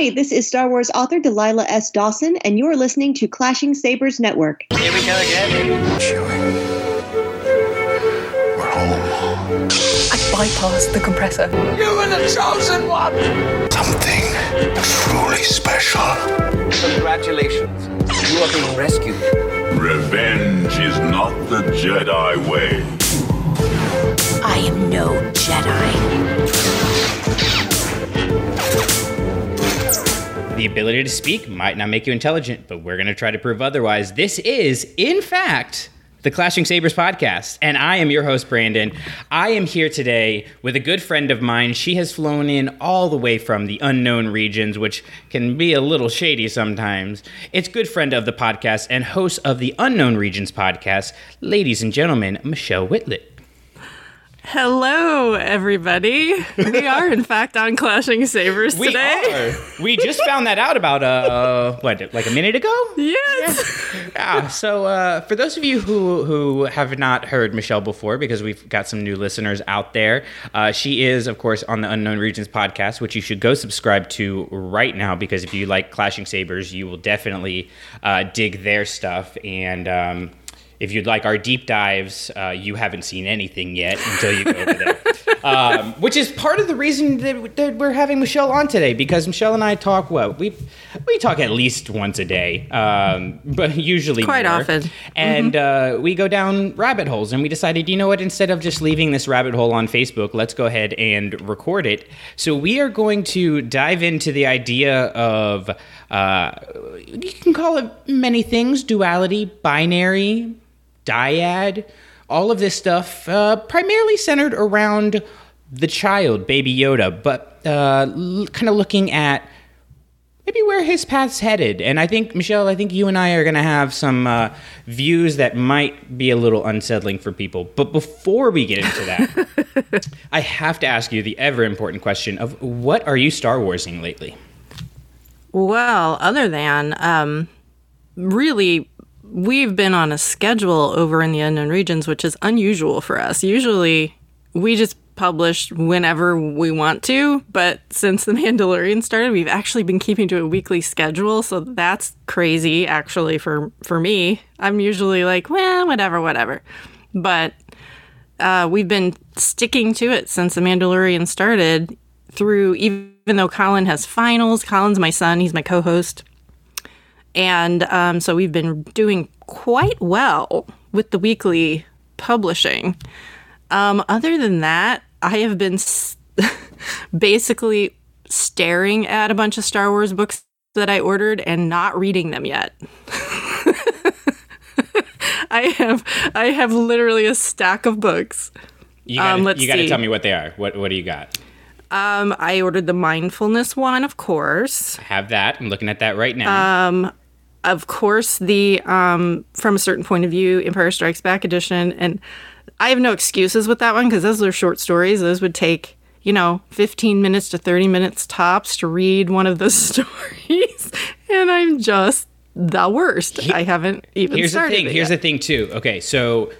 Hi, this is Star Wars author Delilah S. Dawson, and you're listening to Clashing Sabers Network. Here we go again. Chewie. We're home. I bypassed the compressor. You were the chosen one. Something truly special. Congratulations. You are being rescued. Revenge is not the Jedi way. I am no Jedi. The ability to speak might not make you intelligent, but we're going to try to prove otherwise. This is, in fact, the Clashing Sabers podcast, and I am your host, Brandon. I am here today with a good friend of mine. She has flown in all the way from the unknown regions, which can be a little shady sometimes. It's good friend of the podcast and host of the Unknown Regions podcast, ladies and gentlemen, Michelle Whitlet. Hello, everybody. We are, in fact, on Clashing Sabers We today. are. We just found that out about uh what like a minute ago. Yes. Yeah. So uh, for those of you who who have not heard Michelle before, because we've got some new listeners out there, uh, she is of course on the Unknown Regions podcast, which you should go subscribe to right now because if you like Clashing Sabers, you will definitely uh, dig their stuff and. Um, if you'd like our deep dives, uh, you haven't seen anything yet until you go over there. um, which is part of the reason that, that we're having Michelle on today because Michelle and I talk what we we talk at least once a day, um, but usually Quite more. often. And uh, we go down rabbit holes, and we decided, you know what? Instead of just leaving this rabbit hole on Facebook, let's go ahead and record it. So we are going to dive into the idea of uh, you can call it many things: duality, binary dyad, all of this stuff, uh, primarily centered around the child, Baby Yoda, but uh, l- kind of looking at maybe where his path's headed. And I think, Michelle, I think you and I are going to have some uh, views that might be a little unsettling for people. But before we get into that, I have to ask you the ever important question of what are you Star Warsing lately? Well, other than um, really, we've been on a schedule over in the unknown regions, which is unusual for us. Usually, we just publish whenever we want to, but since The Mandalorian started, we've actually been keeping to a weekly schedule. So that's crazy, actually, for for me. I'm usually like, well, whatever, whatever. But uh, we've been sticking to it since The Mandalorian started. Through even though Colin has finals, Colin's my son. He's my co-host. And um, so we've been doing quite well with the weekly publishing. Um, other than that, I have been s- basically staring at a bunch of Star Wars books that I ordered and not reading them yet. I have I have literally a stack of books. You got Um, you got to see. tell me what they are. What what do you got? Um, I ordered the mindfulness one, of course. I have that. I'm looking at that right now. Um, of course, the um, from a certain point of view, Empire Strikes Back edition, and I have no excuses with that one because those are short stories. Those would take you know 15 minutes to 30 minutes tops to read one of those stories, and I'm just the worst. I haven't even Here's the thing. it Here's yet. the thing too. Okay, so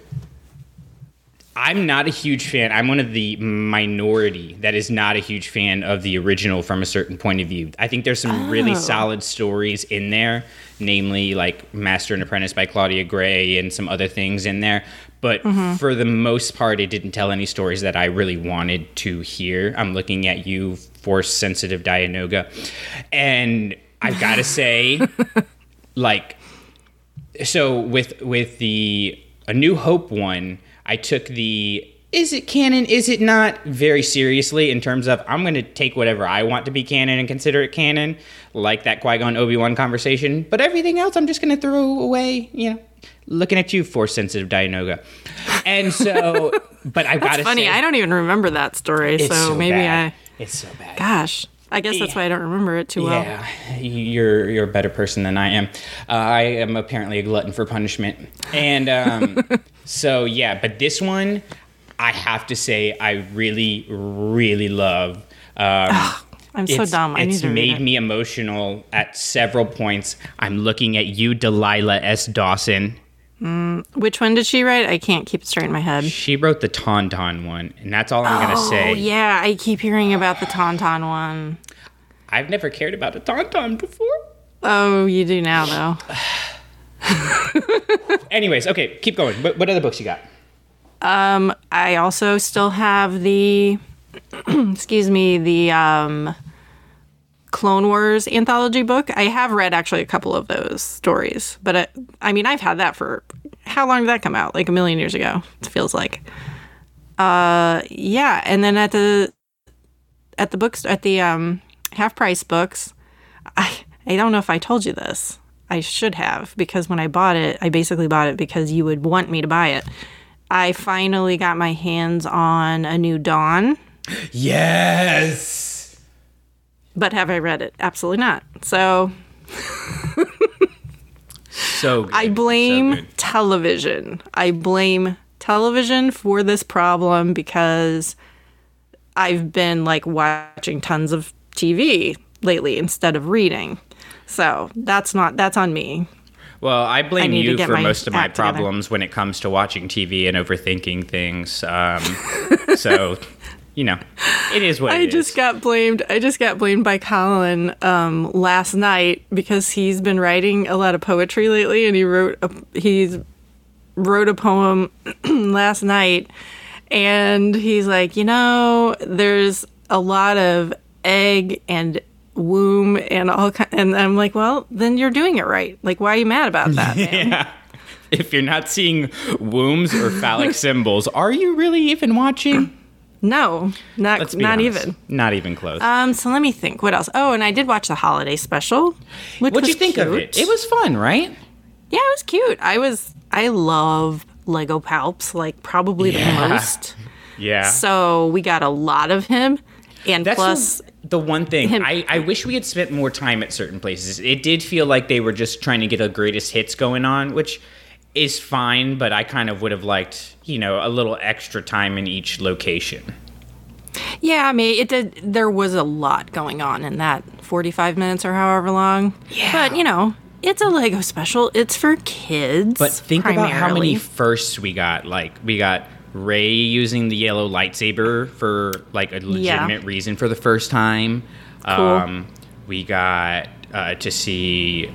I'm not a huge fan. I'm one of the minority that is not a huge fan of the original from a certain point of view. I think there's some really Oh. solid stories in there, namely like Master and Apprentice by Claudia Gray and some other things in there. But Mm-hmm. for the most part, it didn't tell any stories that I really wanted to hear. I'm looking at you, force sensitive Dianoga. And I've got to say, like, so with with the a new hope one i took the is it canon is it not very seriously in terms of i'm going to take whatever i want to be canon and consider it canon like that qui-gon obi-wan conversation but everything else i'm just going to throw away you know looking at you force sensitive dianoga and so but i've got to It's funny. say, I don't even remember that story, so, so maybe bad. I. it's so bad Gosh, I guess that's why I don't remember it too well. Yeah, you're you're a better person than I am. Uh, I am apparently a glutton for punishment, and um, so yeah. But this one, I have to say, I really, really love. Um, I'm so it's- dumb. I need it's made it. me emotional at several points. I'm looking at you, Delilah S. Dawson. Which one did she write? I can't keep it straight in my head. She wrote the Tauntaun one, and that's all I'm gonna Oh say. yeah, I keep hearing about the Tauntaun one. I've never cared about a tauntaun before. Oh, you do now, though. Anyways, okay, keep going. What, what other books you got? Um, I also still have the, excuse me, the um, Clone Wars anthology book. I have read actually a couple of those stories, but it, I mean, I've had that for how long did that come out? Like a million years ago. It feels like. Uh, yeah, and then at the at the books at the um half price books, I I don't know if I told you this. I should have because when I bought it, I basically bought it because you would want me to buy it. I finally got my hands on a new Dawn, Yes. But have I read it? Absolutely not. So So good. I So blame good. television. I blame television for this problem because I've been like watching tons of TV lately instead of reading. So that's not that's on me. Well, I blame to you for most of my act together. problems when it comes to watching TV and overthinking things. Um, so, you know, it is what I it just is. got blamed. I just got blamed by Colin um, last night because he's been writing a lot of poetry lately, and he wrote a, he's wrote a poem last night, and he's like, you know, there's a lot of egg and womb and all kind, and I'm like, well, then you're doing it right. Like, why are you mad about that? man? yeah. If you're not seeing wombs or phallic symbols, are you really even watching? No, not Let's be not honest. even. Not even close. Um, so let me think. What else? Oh, and I did watch the holiday special. What'd you think of it? It was fun, right? Yeah, it was cute. I was I love Lego Palps like probably Yeah. the most. Yeah. So we got a lot of him, and That's plus the, the one thing. I, I wish we had spent more time at certain places. It did feel like they were just trying to get a greatest hits going on, which is fine, but I kind of would have liked, you know, a little extra time in each location. yeah, I mean it did. There was a lot going on in that forty-five minutes or however long. Yeah, but you know. It's a Lego special. It's for kids. But think about how many firsts we got. Like we got Rey using the yellow lightsaber for like a legitimate reason for the first time. Um, we got uh, to see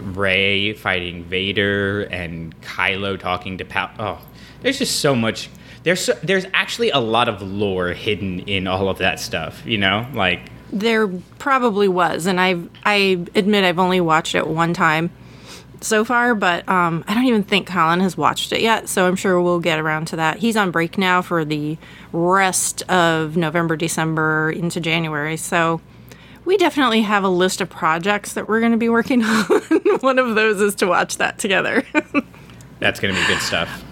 Rey fighting Vader and Kylo talking to Pal. Oh, there's just so much. There's so, there's actually a lot of lore hidden in all of that stuff. You know, like There probably was, and I I admit I've only watched it one time so far, but um, I don't even think Colin has watched it yet. So I'm sure we'll get around to that. He's on break now for the rest of November, December into January. So we definitely have a list of projects that we're going to be working on. one of those is to watch that together. that's gonna be good stuff.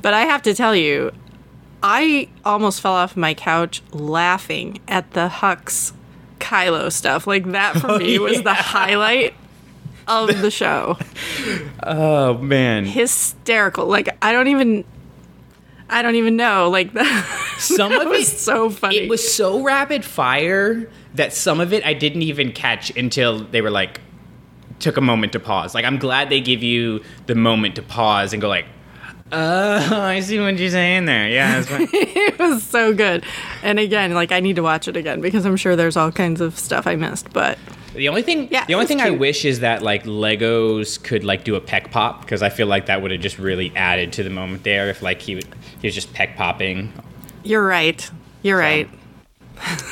But I have to tell you, I almost fell off my couch laughing at the Hux Kylo stuff. Like that for oh, me was the highlight of the show. Oh man, Hysterical. Like I don't even I don't even know. Like that, some that of was it so funny. It was so rapid fire that some of it I didn't even catch until they were like took a moment to pause. Like I'm glad they give you the moment to pause and go like, "Oh, I see what you're saying there. Yeah, that's fine." it was so good. And again, like I need to watch it again because I'm sure there's all kinds of stuff I missed. But the only thing, Yeah, the only thing I wish is that like Legos could like do a peck pop because I feel like that would have just really added to the moment there if like he would, he was just peck popping you're right. You're right.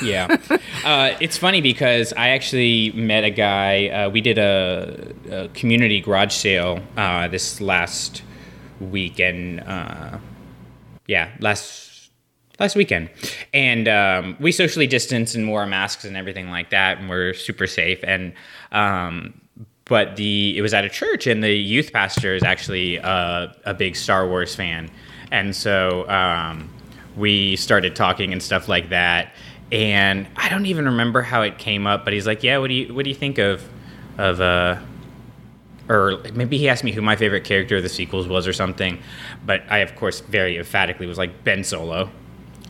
Yeah. Uh, it's funny because I actually met a guy. Uh, we did a, a community garage sale uh, this last weekend. Uh, yeah, last last weekend, and um, we socially distanced and wore masks and everything like that, and we're super safe. And um, but the it was at a church, and the youth pastor is actually a, a big Star Wars fan, and so um, we started talking and stuff like that. And I don't even remember how it came up, but he's like, "Yeah, what do you what do you think of of uh?" Or maybe he asked me who my favorite character of the sequels was or something, but I of course very emphatically was like Ben Solo,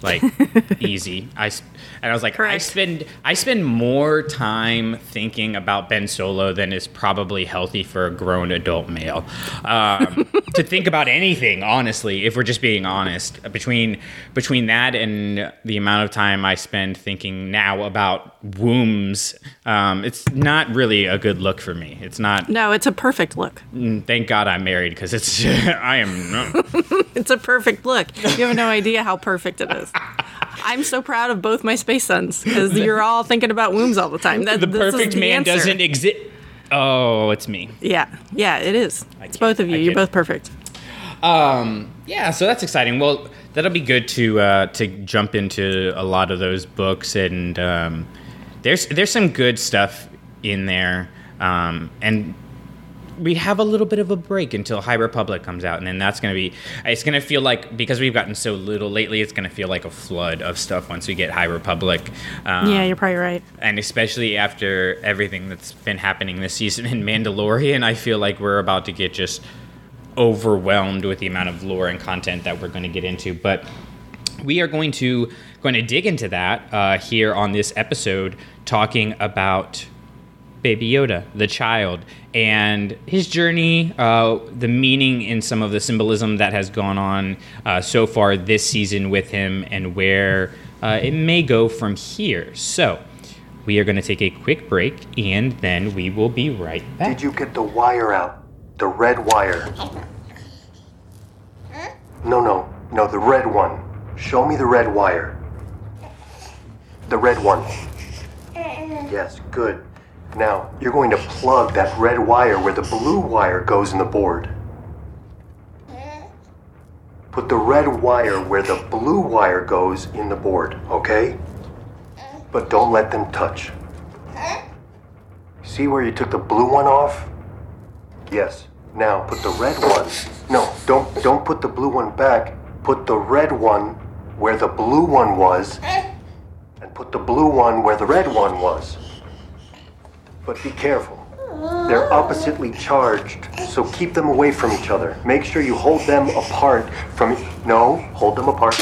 like easy. I and I was like, I spend I spend more time thinking about Ben Solo than is probably healthy for a grown adult male. Um, to think about anything. Honestly, if we're just being honest, between between that and the amount of time I spend thinking now about wombs, um, it's not really a good look for me. It's not. No, it's a perfect look. Thank God I'm married because it's I am. It's a perfect look. You have no idea how perfect it is. I'm so proud of both my space sons because you're all thinking about wombs all the time. That, the perfect the man answer. doesn't exist. Oh, it's me. Yeah, yeah, it is. It's both of you. You're both perfect. Um, yeah, so that's exciting. Well, that'll be good to uh, to jump into a lot of those books, and um, there's there's some good stuff in there, um, and we have a little bit of a break until High Republic comes out, and then that's gonna be. It's gonna feel like because we've gotten so little lately, it's gonna feel like a flood of stuff once we get High Republic. Um, yeah, you're probably right. and especially after everything that's been happening this season in Mandalorian, I feel like we're about to get just overwhelmed with the amount of lore and content that we're going to get into. But we are going to going to dig into that uh, here on this episode, talking about Baby Yoda, the child, and his journey, uh, the meaning in some of the symbolism that has gone on uh, so far this season with him, and where uh, it may go from here. So, we are going to take a quick break, and then we will be right back. Did you get the wire out? The red wire. No, no, no, the red one. Show me the red wire. The red one. Yes, good. Now, you're going to plug that red wire where the blue wire goes in the board. Put the red wire where the blue wire goes in the board, okay? But don't let them touch. See where you took the blue one off? Yes. Now put the red one. No, don't don't put the blue one back. Put the red one where the blue one was put the blue one where the red one was. But be careful. They're oppositely charged, so keep them away from each other. Make sure you hold them apart from No, hold them apart.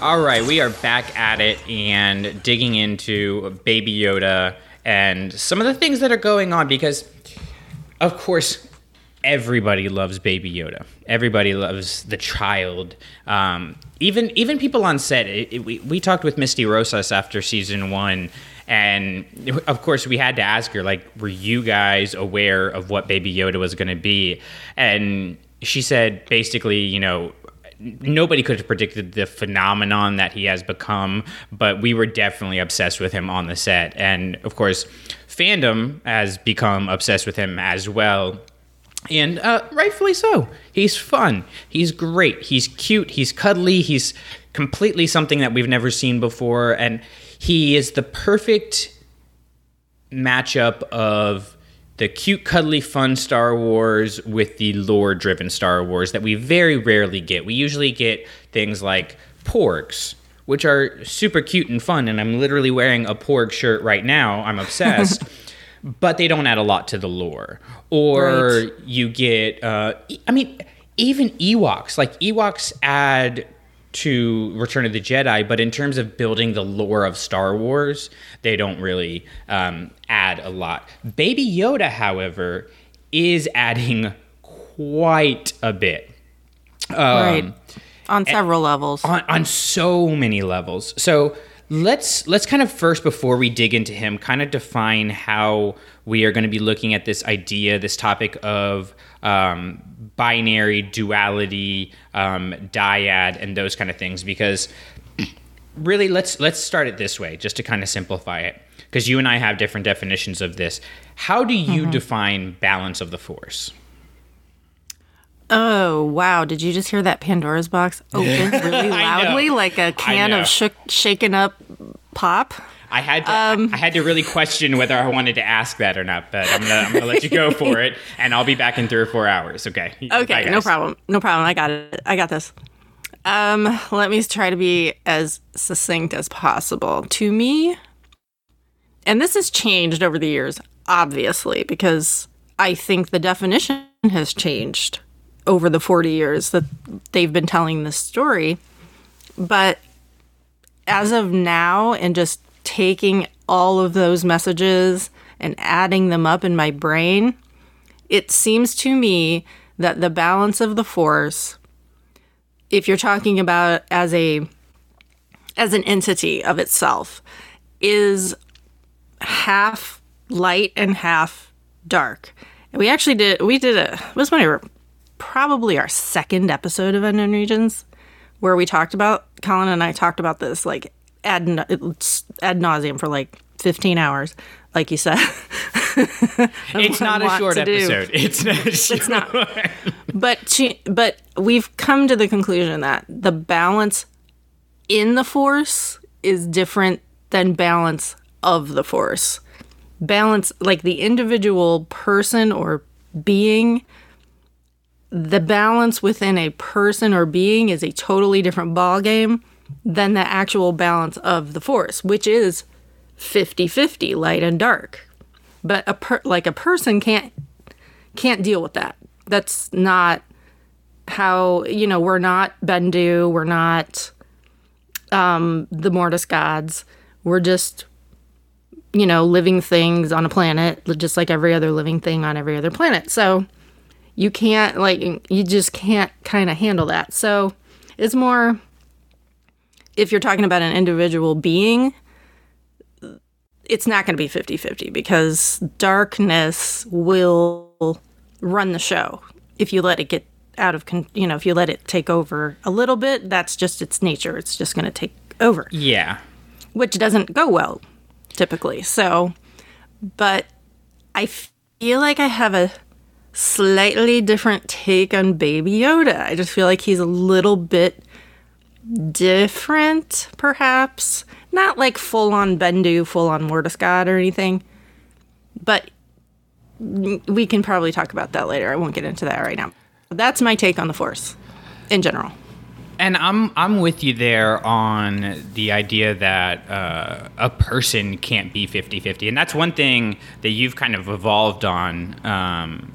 All right, we are back at it and digging into Baby Yoda and some of the things that are going on because, of course, everybody loves Baby Yoda. Everybody loves the child. Um, even even people on set. It, it, we we talked with Misty Rosas after season one, and of course we had to ask her like, were you guys aware of what Baby Yoda was going to be? And she said basically, you know nobody could have predicted the phenomenon that he has become, but we were definitely obsessed with him on the set. And of course, fandom has become obsessed with him as well. And uh, rightfully so. He's fun. He's great. He's cute. He's cuddly. He's completely something that we've never seen before. And he is the perfect matchup of the cute, cuddly, fun Star Wars with the lore driven Star Wars that we very rarely get. We usually get things like porgs, which are super cute and fun. And I'm literally wearing a porg shirt right now. I'm obsessed. but they don't add a lot to the lore. Or Right. you get, uh, I mean, even Ewoks. Like, Ewoks add to Return of the Jedi, but in terms of building the lore of Star Wars, they don't really um, add a lot. Baby Yoda, however, is adding quite a bit. Um, right. On several levels. on, on so many levels. So let's let's kind of first before we dig into him kind of define how we are going to be looking at this idea this topic of um, binary duality um, dyad and those kind of things because really let's let's start it this way just to kind of simplify it because you and i have different definitions of this. How do you define balance of the force Oh wow! Did you just hear that Pandora's box open really loudly, like a can of shook, shaken up pop? I had to, I had to really question whether I wanted to ask that or not, but I'm gonna, I'm gonna let you go for it, and I'll be back in three or four hours. Okay. Okay, no problem. No problem. I got it. I got this. Um, let me try to be as succinct as possible. To me, and this has changed over the years, obviously, because I think the definition has changed over the 40 years that they've been telling this story. But as of now, and just taking all of those messages and adding them up in my brain, it seems to me that the balance of the force if you're talking about as a as an entity of itself is half light and half dark. And we actually did we did a it was one of probably our second episode of Unknown Regions where we talked about Colin and I talked about this like ad ad nauseum for like 15 hours, like you said. it's not a short episode. It's not. It's not. But but we've come to the conclusion that the balance in the force is different than balance of the force. Balance, like the individual person or being, the balance within a person or being is a totally different ballgame than the actual balance of the force, which is 50 50 light and dark. But a per- like a person can't can't deal with that. That's not how you know we're not Bendu, we're not um, the Mortis gods. We're just, you know, living things on a planet, just like every other living thing on every other planet. So you can't, like, you just can't kind of handle that. So it's more, if you're talking about an individual being, it's not going to be 50 50 because darkness will run the show if you let it get out of con- you know if you let it take over a little bit that's just its nature it's just going to take over Yeah. which doesn't go well typically so but i feel like i have a slightly different take on baby yoda i just feel like he's a little bit different perhaps not like full on bendu full on god or anything but we can probably talk about that later i won't get into that right now that's my take on the force in general. And I'm I'm with you there on the idea that uh, a person can't be 50-50. and that's one thing that you've kind of evolved on um,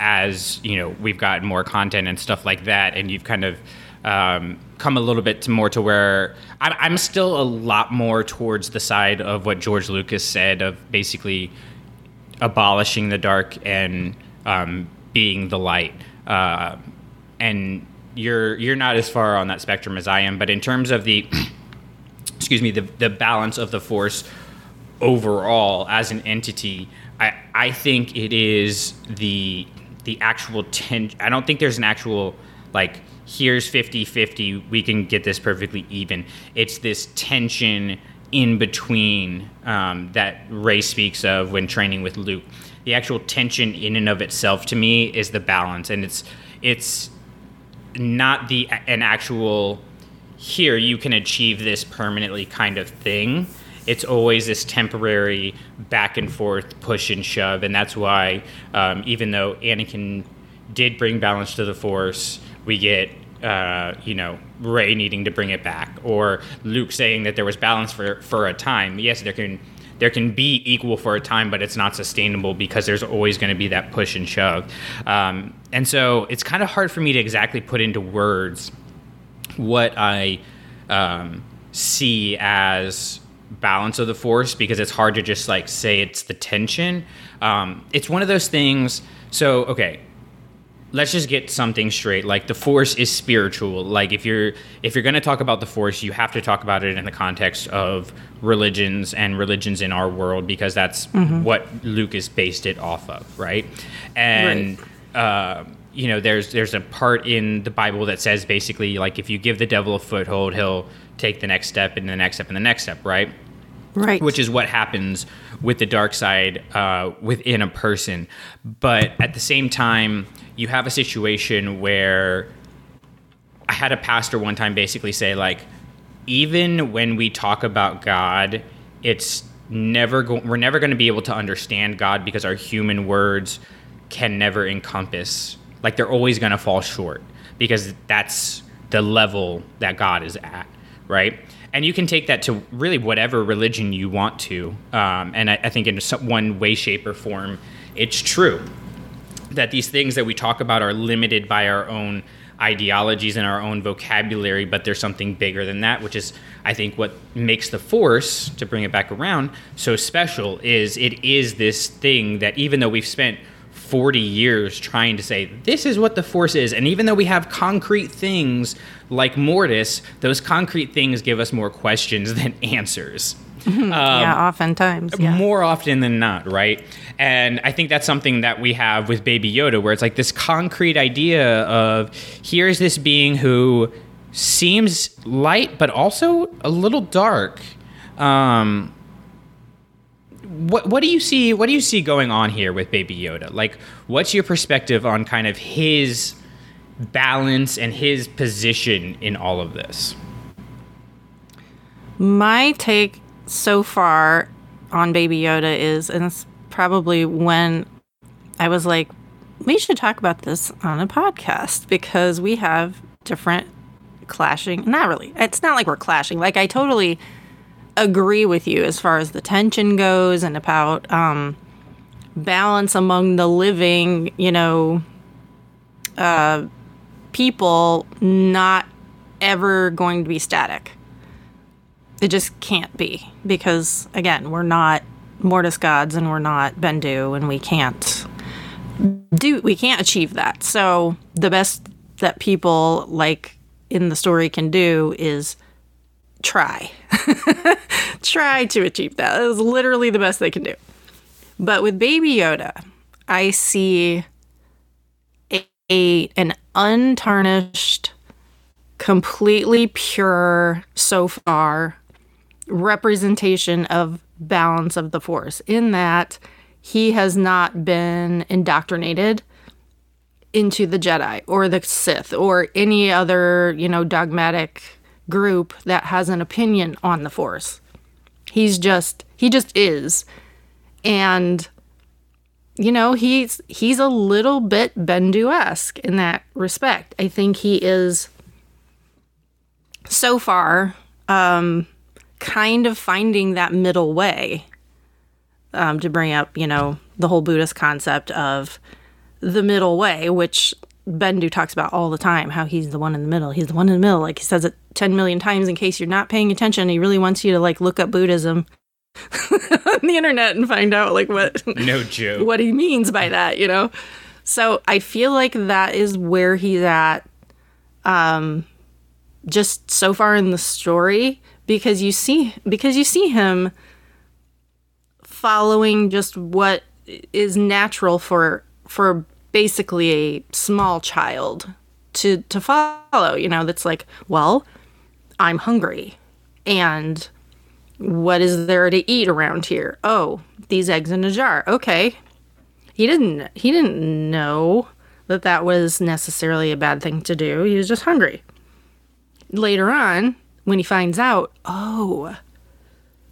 as you know we've got more content and stuff like that, and you've kind of um, come a little bit to more to where I'm, I'm still a lot more towards the side of what George Lucas said of basically abolishing the dark and um, being the light. Uh, and you're you're not as far on that spectrum as I am, but in terms of the excuse me the the balance of the force overall as an entity, I I think it is the the actual ten. I don't think there's an actual like here's 50-50 we can get this perfectly even it's this tension in between um, that rey speaks of when training with luke the actual tension in and of itself to me is the balance and it's it's not the an actual here you can achieve this permanently kind of thing it's always this temporary back and forth push and shove and that's why um, even though anakin did bring balance to the force we get uh, you know rey needing to bring it back or luke saying that there was balance for for a time yes there can there can be equal for a time, but it's not sustainable because there's always going to be that push and shove. Um, and so it's kind of hard for me to exactly put into words what I um, see as balance of the force because it's hard to just like say it's the tension. Um, it's one of those things. So, okay, let's just get something straight like the force is spiritual like if you're if you're going to talk about the force you have to talk about it in the context of religions and religions in our world because that's mm-hmm. what lucas based it off of right and right. Uh, you know there's there's a part in the bible that says basically like if you give the devil a foothold he'll take the next step and the next step and the next step right? Right. Which is what happens with the dark side uh, within a person. But at the same time you have a situation where I had a pastor one time basically say like even when we talk about God, it's never go- we're never going to be able to understand God because our human words can never encompass like they're always going to fall short because that's the level that God is at, right? And you can take that to really whatever religion you want to, um, and I, I think in some, one way, shape, or form, it's true that these things that we talk about are limited by our own ideologies and our own vocabulary, but there's something bigger than that, which is, I think, what makes the Force, to bring it back around, so special is it is this thing that even though we've spent 40 years trying to say this is what the force is and even though we have concrete things like mortis those concrete things give us more questions than answers yeah, oftentimes. Yeah. more often than not, right? And I think that's something that we have with Baby Yoda, where it's like this concrete idea of here's this being who seems light, but also a little dark. Um, what what do you see? What do you see going on here with Baby Yoda? Like, what's your perspective on kind of his balance and his position in all of this? My take so far on Baby Yoda is, and it's probably when I was like, we should talk about this on a podcast because we have different clashing. Not really. It's not like we're clashing. Like, I totally agree with you as far as the tension goes and about um, balance among the living, you know, uh, people not ever going to be static. It just can't be because again, we're not Mortis gods and we're not Bendu and we can't do we can't achieve that. So the best that people like in the story can do is try. try to achieve that. That is literally the best they can do. But with Baby Yoda, I see a, a an untarnished, completely pure so far representation of balance of the force in that he has not been indoctrinated into the Jedi or the Sith or any other, you know, dogmatic group that has an opinion on the force. He's just he just is. And you know, he's he's a little bit Bendu-esque in that respect. I think he is so far um kind of finding that middle way um, to bring up, you know, the whole Buddhist concept of the middle way, which Bendu talks about all the time, how he's the one in the middle. He's the one in the middle. Like he says it 10 million times in case you're not paying attention. He really wants you to like look up Buddhism on the internet and find out like what No joke. what he means by that, you know? So I feel like that is where he's at um just so far in the story because you see because you see him following just what is natural for for basically a small child to to follow you know that's like well i'm hungry. And what is there to eat around here? Oh these eggs in a jar. Okay. He didn't he didn't know that that was necessarily a bad thing to do. He was just hungry. Later on when he finds out oh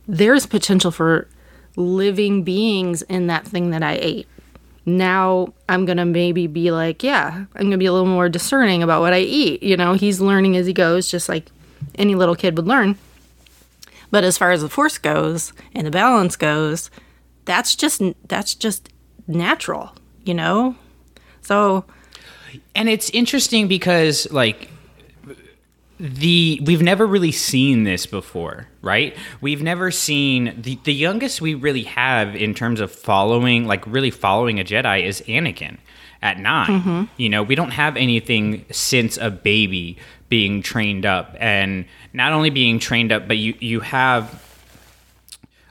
there's potential for living beings in that thing that i ate now I'm gonna maybe be like, yeah, I'm gonna be a little more discerning about what I eat. You know, he's learning as he goes, just like any little kid would learn. But as far as the force goes and the balance goes, that's just that's just natural, you know. So, and it's interesting because like the we've never really seen this before right? We've never seen the, the youngest we really have in terms of following like really following a jedi is anakin at 9 mm-hmm. you know we don't have anything since a baby being trained up. And not only being trained up but you you have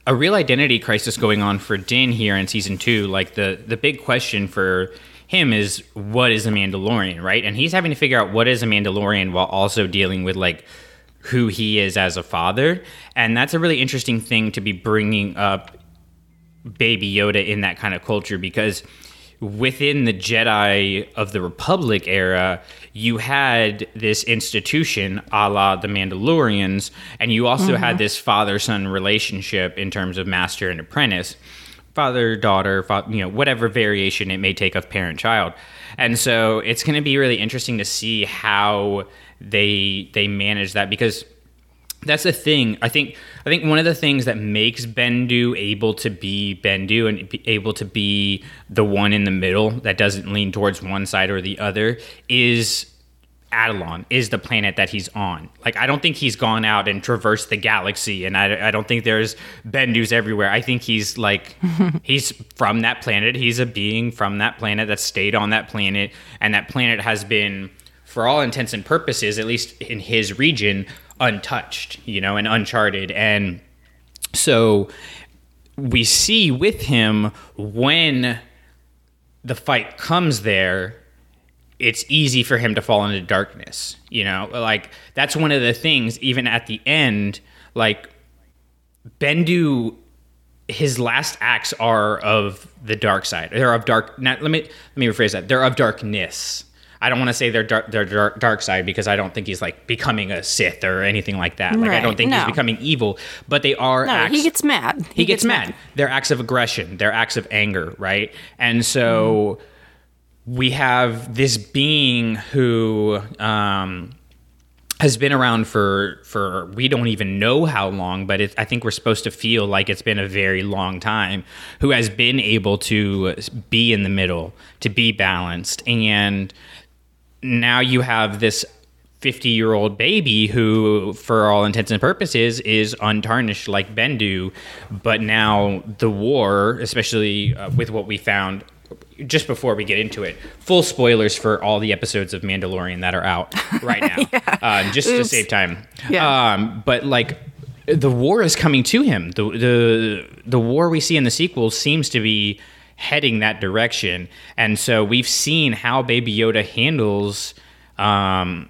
a real identity crisis going on for Din here in season two. Like the the big question for him is what is a Mandalorian, right? And he's having to figure out what is a Mandalorian while also dealing with like who he is as a father. And that's a really interesting thing to be bringing up Baby Yoda in that kind of culture because within the Jedi of the Republic era, you had this institution a la the Mandalorians, and you also had mm-hmm. this father son relationship in terms of master and apprentice, father daughter, you know, whatever variation it may take of parent child. And so it's going to be really interesting to see how they they manage that because that's the thing. I think I think one of the things that makes Bendu able to be Bendu and be able to be the one in the middle that doesn't lean towards one side or the other is Atollon is the planet that he's on. Like, I don't think he's gone out and traversed the galaxy, and I, I don't think there's Bendus everywhere. I think he's like, he's from that planet. He's a being from that planet that stayed on that planet, and that planet has been, for all intents and purposes, at least in his region, untouched, you know, and uncharted. And so we see with him when the fight comes there it's easy for him to fall into darkness you know like that's one of the things even at the end like bendu his last acts are of the dark side they're of dark not, let me let me rephrase that they're of darkness I don't want to say they're dark, they're dark, dark side because I don't think he's like becoming a Sith or anything like that. Like I don't think no. he's becoming evil, but they are. No, acts, he gets mad. He, gets, mad. They're acts of aggression. They're acts of anger, right? And so we have this being who um, has been around for for we don't even know how long, but it, I think we're supposed to feel like it's been a very long time. Who has been able to be in the middle, to be balanced, and now you have this 50 year old baby who, for all intents and purposes, is untarnished like Bendu. But now the war, especially uh, with what we found just before we get into it, full spoilers for all the episodes of Mandalorian that are out right now, uh, just to save time. Yeah. Um, but like, the war is coming to him. The, the the war we see in the sequel seems to be heading that direction, and so we've seen how Baby Yoda handles um,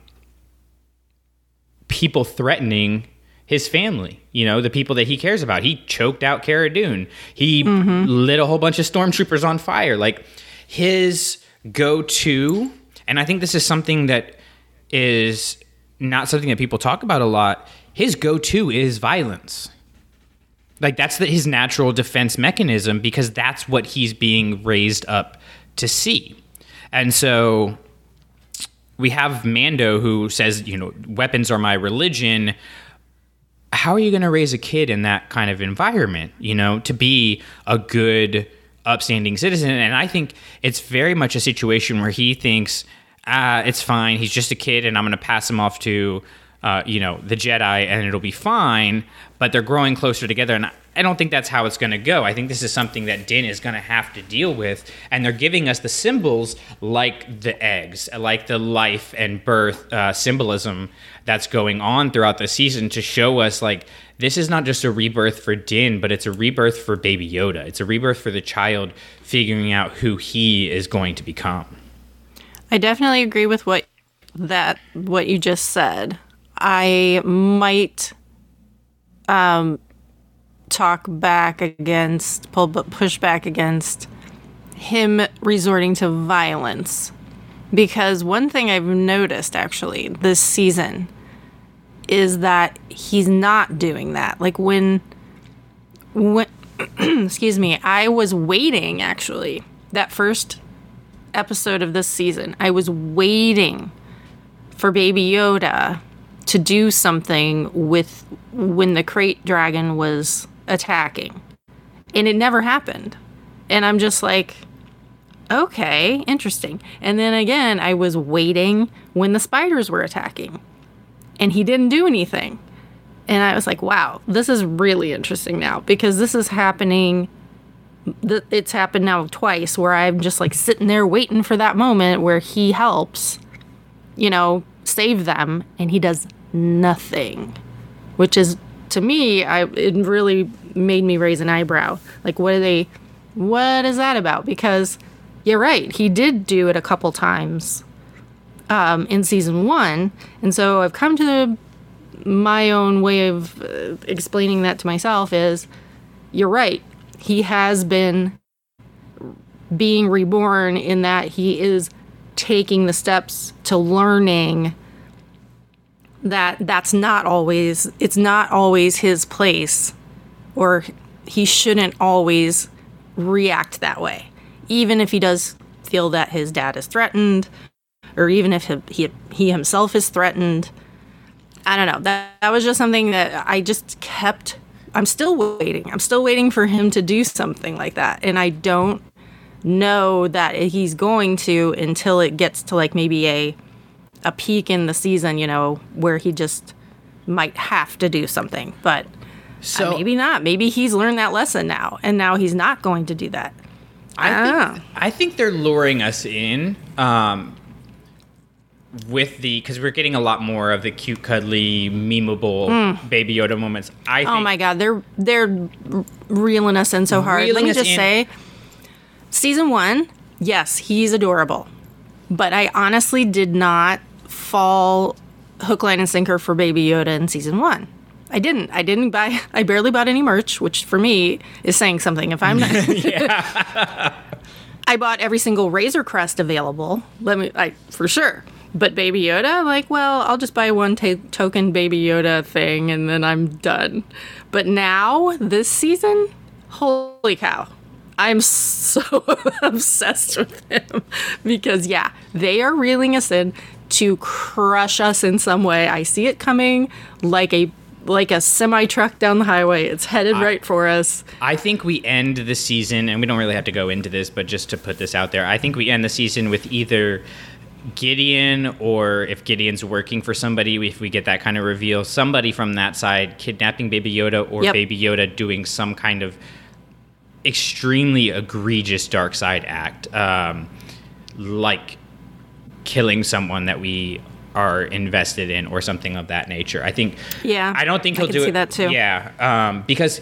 people threatening his family. You know, the people that he cares about. He choked out Cara Dune. He lit a whole bunch of stormtroopers on fire. Like his go-to, and I think this is something that is not something that people talk about a lot. His go-to is violence. Like that's the, his natural defense mechanism because that's what he's being raised up to see. And so we have Mando who says, you know, weapons are my religion. How are you going to raise a kid in that kind of environment, you know, to be a good, upstanding citizen? And I think it's very much a situation where he thinks, ah, it's fine. He's just a kid, and I'm going to pass him off to, uh, you know, the Jedi, and it'll be fine. But they're growing closer together, and I- don't think that's how it's going to go. I think this is something that Din is going to have to deal with, and they're giving us the symbols like the eggs, like the life and birth uh, symbolism that's going on throughout the season to show us like this is not just a rebirth for Din, but it's a rebirth for Baby Yoda. It's a rebirth for the child figuring out who he is going to become. I definitely agree with what that what you just said. I might um talk back against pull push back against him resorting to violence because one thing I've noticed actually this season is that he's not doing that. Like when when excuse me, I was waiting actually that first episode of this season. I was waiting for Baby Yoda to do something with when the krayt dragon was attacking. And it never happened. And I'm just like, okay, interesting. And then again, I was waiting when the spiders were attacking. And he didn't do anything. And I was like, wow, this is really interesting now because this is happening it's happened now twice where I'm just like sitting there waiting for that moment where he helps, you know, save them, and he does nothing, which is to me, I it really made me raise an eyebrow. Like, what are they? What is that about? Because you're right, he did do it a couple times um, in season one, and so I've come to the, my own way of uh, explaining that to myself is, you're right he has been being reborn in that he is taking the steps to learning that that's not always it's not always his place or he shouldn't always react that way even if he does feel that his dad is threatened or even if he he, he himself is threatened i don't know that, that was just something that i just kept I'm still waiting. I'm still waiting for him to do something like that. And I don't know that he's going to until it gets to like maybe a a peak in the season, you know, where he just might have to do something. But So uh, maybe not. Maybe he's learned that lesson now, and now he's not going to do that. I Ah. think, I think they're luring us in um, with the because we're getting a lot more of the cute, cuddly, memeable Baby Yoda moments. I think. Oh my god, they're they're reeling us in so hard. Let me just in. say, season one, yes, he's adorable, but I honestly did not fall hook, line, and sinker for Baby Yoda in season one. I didn't. I didn't buy. I barely bought any merch, which for me is saying something. If I'm not, I bought every single Razor Crest available. Let me, I for sure. But Baby Yoda, like, well, I'll just buy one ta token Baby Yoda thing and then I'm done. But now this season, holy cow, I'm so obsessed with him because yeah, they are reeling us in to crush us in some way. I see it coming like a like a semi truck down the highway. It's headed right for us. I think we end the season, and we don't really have to go into this, but just to put this out there, I think we end the season with either Gideon or if Gideon's working for somebody, if we get that kind of reveal, somebody from that side kidnapping Baby Yoda or Yep. Baby Yoda doing some kind of extremely egregious dark side act, um, like killing someone that we are invested in or something of that nature. I think. Yeah, I don't think he'll can do see it. that too. Yeah, um, because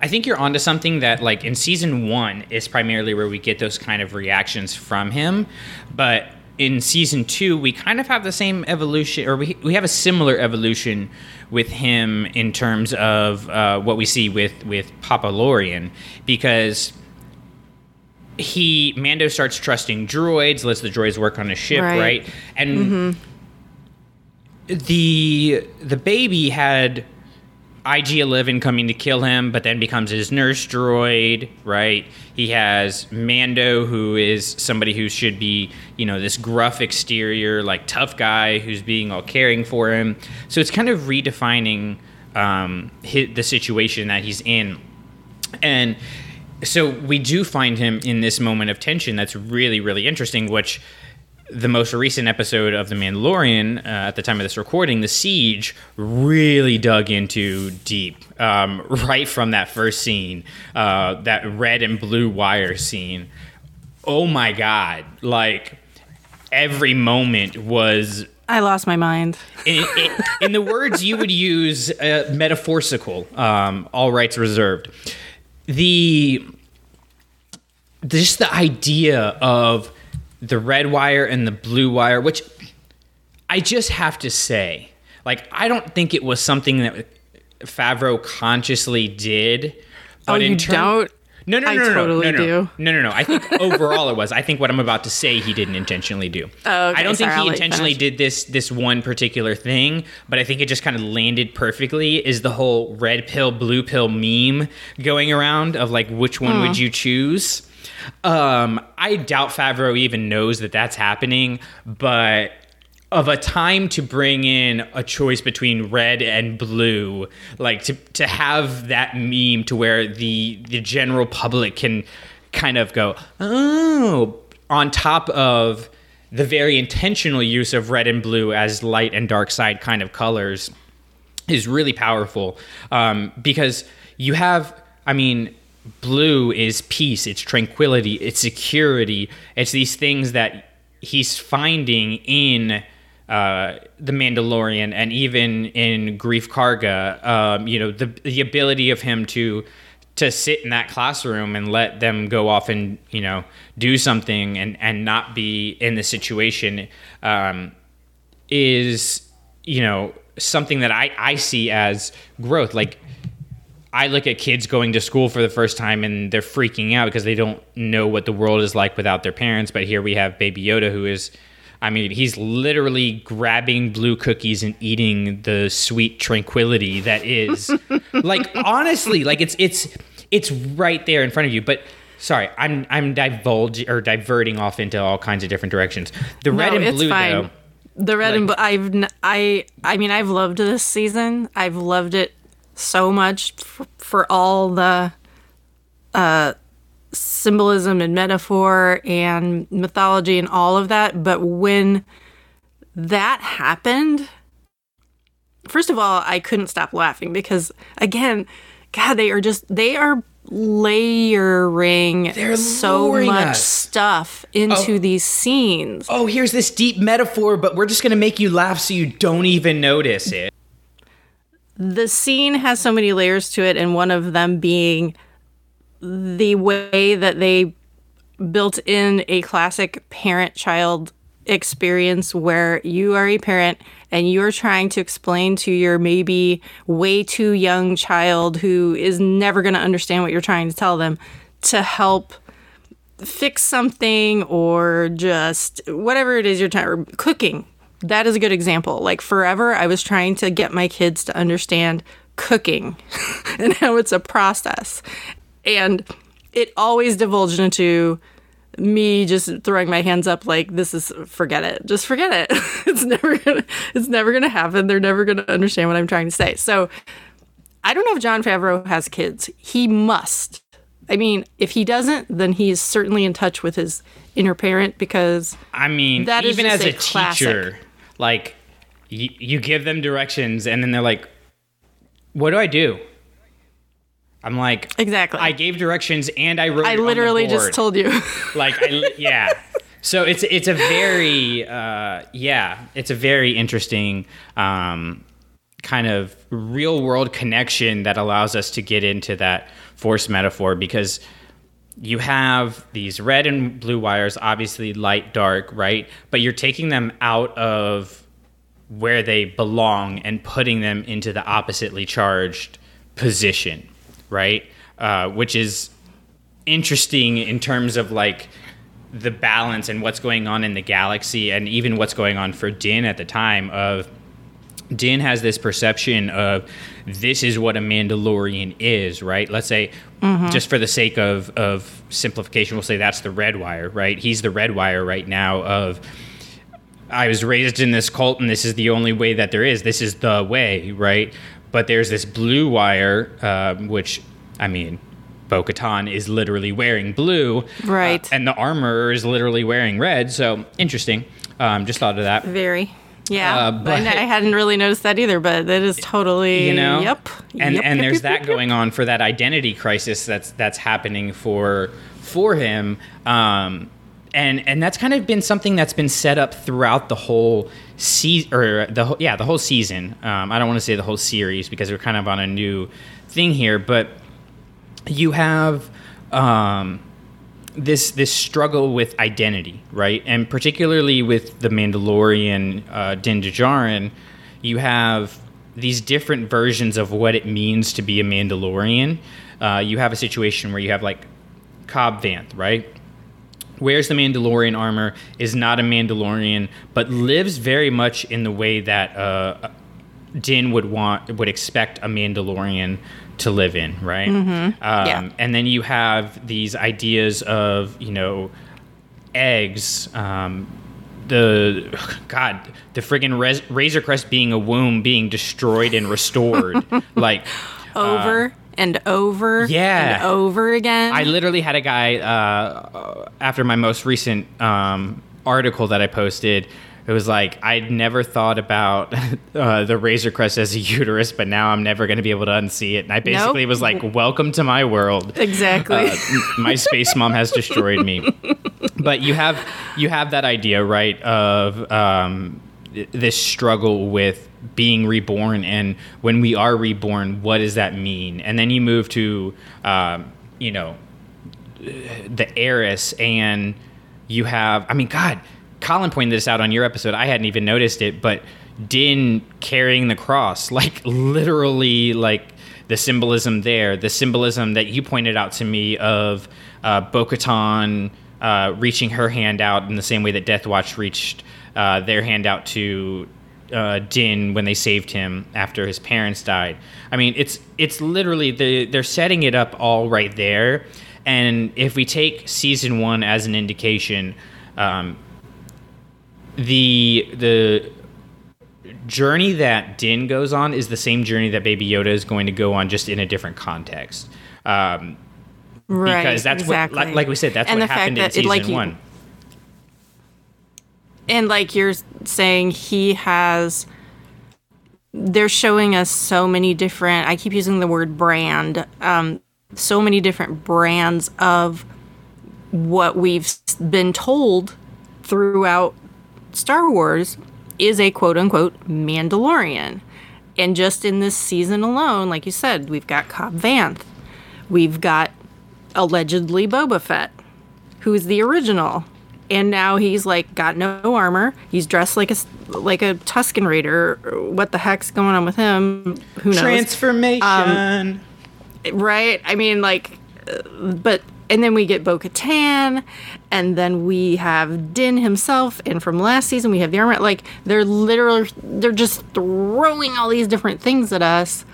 I think you're onto something that, like, in season one is primarily where we get those kind of reactions from him, but in season two we kind of have the same evolution, or we we have a similar evolution with him in terms of uh, what we see with with Papa Lorian, because he Mando starts trusting droids, lets the droids work on his ship, Right. right? And the the baby had IG-11 coming to kill him, but then becomes his nurse droid, right? He has Mando, who is somebody who should be, you know, this gruff exterior, like tough guy who's being all caring for him. So it's kind of redefining um, hi the situation that he's in, and so we do find him in this moment of tension that's really, really interesting, which the most recent episode of The Mandalorian, uh, at the time of this recording, The Siege, really dug into deep. Um, right from that first scene, uh, that red and blue wire scene. Oh my God. Like, every moment was I lost my mind. in, in, in the words you would use, uh, metaphorical. Um, all rights reserved. The just the idea of the red wire and the blue wire, which I just have to say, like I don't think it was something that Favreau consciously did. Oh, But in you term- don't? No, no, no, I no, no, totally no, no, do. no, no, no. I think overall it was. I think what I'm about to say he didn't intentionally do. Oh, okay. I don't think Sorry, I'll he intentionally did this this one particular thing, but I think it just kind of landed perfectly. Is the whole red pill blue pill meme going around of like which one Hmm. would you choose? Um, I doubt Favreau even knows that that's happening, but of a time to bring in a choice between red and blue, like to to have that meme to where the the general public can kind of go, oh, on top of the very intentional use of red and blue as light and dark side kind of colors is really powerful. Um, because you have, I mean, blue is peace, it's tranquility, it's security, it's these things that he's finding in uh, the Mandalorian and even in Greef Karga. Um, you know, the the ability of him to to sit in that classroom and let them go off and you know do something and and not be in the situation um, is you know something that I, I see as growth like i look at kids going to school for the first time and they're freaking out because they don't know what the world is like without their parents but here we have baby yoda who is i mean he's literally grabbing blue cookies and eating the sweet tranquility that is like honestly like it's it's it's right there in front of you but sorry i'm i'm divulging or diverting off into all kinds of different directions the red no, and blue fine. though The red and blue. I've n- I I mean I've loved this season. I've loved it so much for, for all the uh, symbolism and metaphor and mythology and all of that. But when that happened, first of all, I couldn't stop laughing because again, God, they are just they are layering They're so much us. stuff into Oh. these scenes. Oh, here's this deep metaphor, but we're just gonna make you laugh so you don't even notice it. The scene has so many layers to it, and one of them being the way that they built in a classic parent child experience where you are a parent and you're trying to explain to your maybe way too young child who is never going to understand what you're trying to tell them to help fix something or just whatever it is you're trying cooking that is a good example. Like forever i was trying to get my kids to understand cooking and how it's a process. And it always divulged into me just throwing my hands up like this is forget it. Just forget it. It's never gonna it's never gonna happen. They're never gonna understand what i'm trying to say. So i don't know if john favreau has kids. He must. I mean if he doesn't then he is certainly in touch with his inner parent because I mean, that even as just a a teacher, like y- you give them directions, and then they're like, "What do I do?" I'm like, exactly I gave directions and I wrote. i it on the literally just told you like I, yeah so it's it's a very uh, yeah it's a very interesting um, kind of real world connection that allows us to get into that force metaphor because you have these red and blue wires obviously light dark right? But you're taking them out of where they belong and putting them into the oppositely charged position right? Uh, which is interesting in terms of like the balance and what's going on in the galaxy and even what's going on for Din at the time of Din has this perception of this is what a Mandalorian is, right? Let's say, just for the sake of, of simplification, we'll say that's the red wire, right? He's the red wire right now of I was raised in this cult and this is the only way that there is. This is the way, right? But there's this blue wire, um, which, I mean, Bo Katan is literally wearing blue. Right. uh, and the armor is literally wearing red. So interesting. Um, just thought of that. very yeah Uh, but- and i hadn't really noticed that either but that is totally you know? yep and Yep, and yep, there's yep, that going on for that identity crisis that's that's happening for for him. Um and and that's kind of been something that's been set up throughout the whole season or the whole yeah the whole season. Um i don't want to say the whole series because we're kind of on a new thing here but you have um this this struggle with identity, right? And particularly with the Mandalorian uh, Din Djarin, you have these different versions of what it means to be a Mandalorian. Uh, you have a situation where you have like Cobb Vanth, right? Wears the Mandalorian armor, is not a Mandalorian, but lives very much in the way that uh, Din would want would expect a Mandalorian to live in, right? Um, Yeah. And then you have these ideas of you know eggs. Um, the God, the friggin' res- Razor Crest being a womb being destroyed and restored, like over and over yeah. and over again I literally had a guy uh, after my most recent um, article that I posted. It was like I'd never thought about uh, the Razor Crest as a uterus, but now I'm never going to be able to unsee it. And I basically Nope. was like, "Welcome to my world." exactly Uh, my space mom has destroyed me. But you have you have that idea, right, of um, this struggle with being reborn, and when we are reborn, what does that mean? And then you move to, um, you know, the heiress, and you have. I mean, God, Colin pointed this out on your episode. I hadn't even noticed it, but Din carrying the cross, like literally, like the symbolism there, the symbolism that you pointed out to me of uh, Bo-Katan uh, reaching her hand out in the same way that Death Watch reached uh, their hand out to uh, Din when they saved him after his parents died. I mean, it's it's literally the, they're setting it up all right there. And if we take season one as an indication, um, the the journey that Din goes on is the same journey that Baby Yoda is going to go on, just in a different context. Um, right because that's exactly. what, like, like we said, that's And what happened in that it, season like you- one. and like you're saying, he has. They're showing us so many different. I keep using the word brand. Um, so many different brands of what we've been told throughout Star Wars is a quote unquote Mandalorian. And just in this season alone, like you said, we've got Cobb Vanth. We've got allegedly Boba Fett, who's the original. And now he's like got no armor. He's dressed like a like a Tusken Raider. What the heck's going on with him? Who knows? Transformation. right? I mean, like, uh, but and then we get Bo Katan, and then we have Din himself, and from last season we have the armor. Like, they're literally they're just throwing all these different things at us,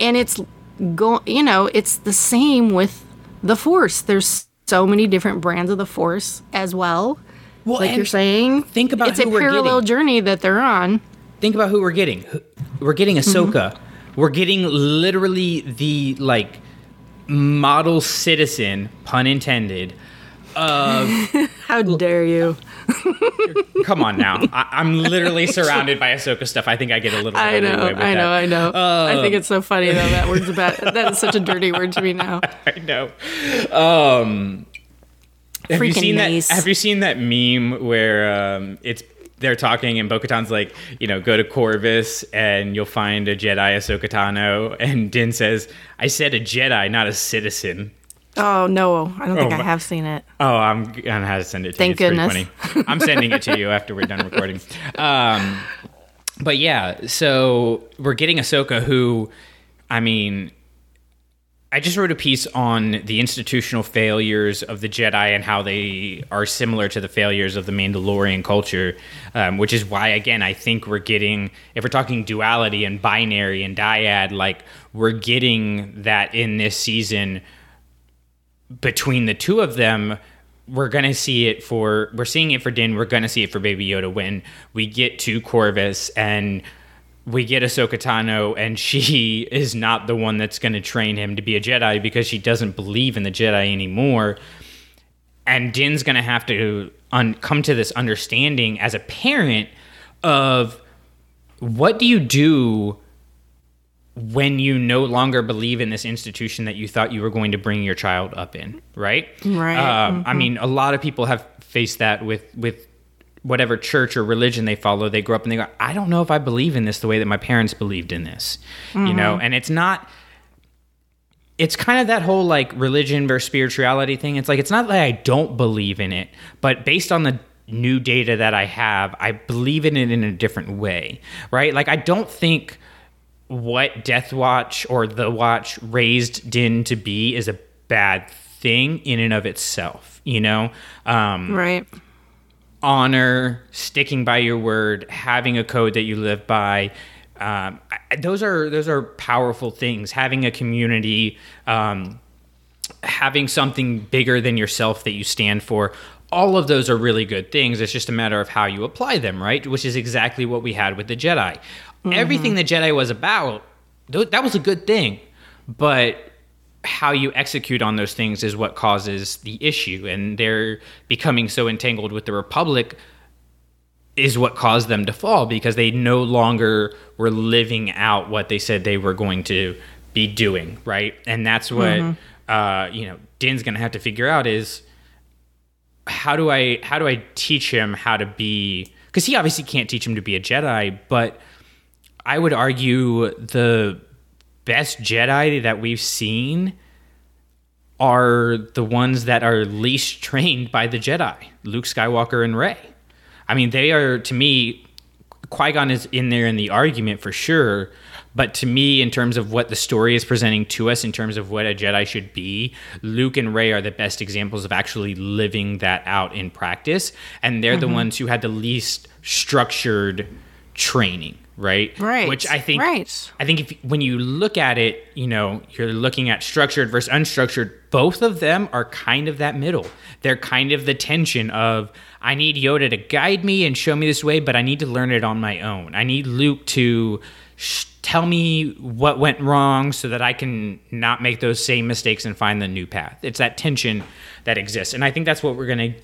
and it's go you know it's the same with the Force. There's so many different brands of the Force as well. Well, like you're saying, think about it's a parallel journey that they're on. think about who we're getting. We're getting Mm-hmm. Ahsoka. We're getting literally the like model citizen, pun intended. How dare you? Come on now, I, I'm literally surrounded by Ahsoka stuff. I think I get a little. I know, away with I know, that. I know. I think it's so funny though. That word's about that is such a dirty word to me now. I know. Um, have you seen nice. that? Have you seen that meme where um, it's they're talking and Bo-Katan's like, you know, go to Corvus and you'll find a Jedi Ahsoka Tano, and Din says, "I said a Jedi, not a citizen." Oh no, I don't think Oh, I have seen it. Oh, I'm gonna have to send it to Thank you. It's goodness. I'm sending it to you after we're done recording. Um, but yeah, so we're getting Ahsoka, who, I mean, I just wrote a piece on the institutional failures of the Jedi and how they are similar to the failures of the Mandalorian culture, um, which is why, again, I think we're getting, if we're talking duality and binary and dyad, like we're getting that in this season between the two of them, we're gonna see it for we're seeing it for Din, we're gonna see it for Baby Yoda when we get to Corvus and we get Ahsoka Tano and she is not the one that's gonna train him to be a Jedi because she doesn't believe in the Jedi anymore. And Din's gonna have to un- come to this understanding as a parent of what do you do when you no longer believe in this institution that you thought you were going to bring your child up in, right? Right. Um, I mean, a lot of people have faced that with with whatever church or religion they follow. They grow up and they go, "I don't know if I believe in this the way that my parents believed in this," you know. And it's not. It's kind of that whole like religion versus spirituality thing. It's like it's not that I don't believe in it, but based on the new data that I have, I believe in it in a different way, right? Like I don't think what Death Watch or The Watch raised Din to be is a bad thing in and of itself. You know, um, Right. honor, sticking by your word, having a code that you live by. Um, I- those are those are powerful things. Having a community, um, having something bigger than yourself that you stand for. All of those are really good things. It's just a matter of how you apply them, right? Which is exactly what we had with the Jedi. Everything the Jedi was about, th- that was a good thing. But how you execute on those things is what causes the issue. And they're becoming so entangled with the Republic is what caused them to fall because they no longer were living out what they said they were going to be doing, right? And that's what uh, you know Din's going to have to figure out is how do I how do I teach him how to be because he obviously can't teach him to be a Jedi, but I would argue the best Jedi that we've seen are the ones that are least trained by the Jedi, Luke Skywalker and Rey. I mean, they are to me. Qui Gon is in there in the argument for sure, but to me, in terms of what the story is presenting to us, in terms of what a Jedi should be, Luke and Rey are the best examples of actually living that out in practice, and they're the mm-hmm. ones who had the least structured training, right? Right. Which I think, Right. I think if when you look at it, you know, you're looking at structured versus unstructured. Both of them are kind of that middle. They're kind of the tension of I need Yoda to guide me and show me this way, but I need to learn it on my own. I need Luke to sh- tell me what went wrong so that I can not make those same mistakes and find the new path. It's that tension that exists, and I think that's what we're gonna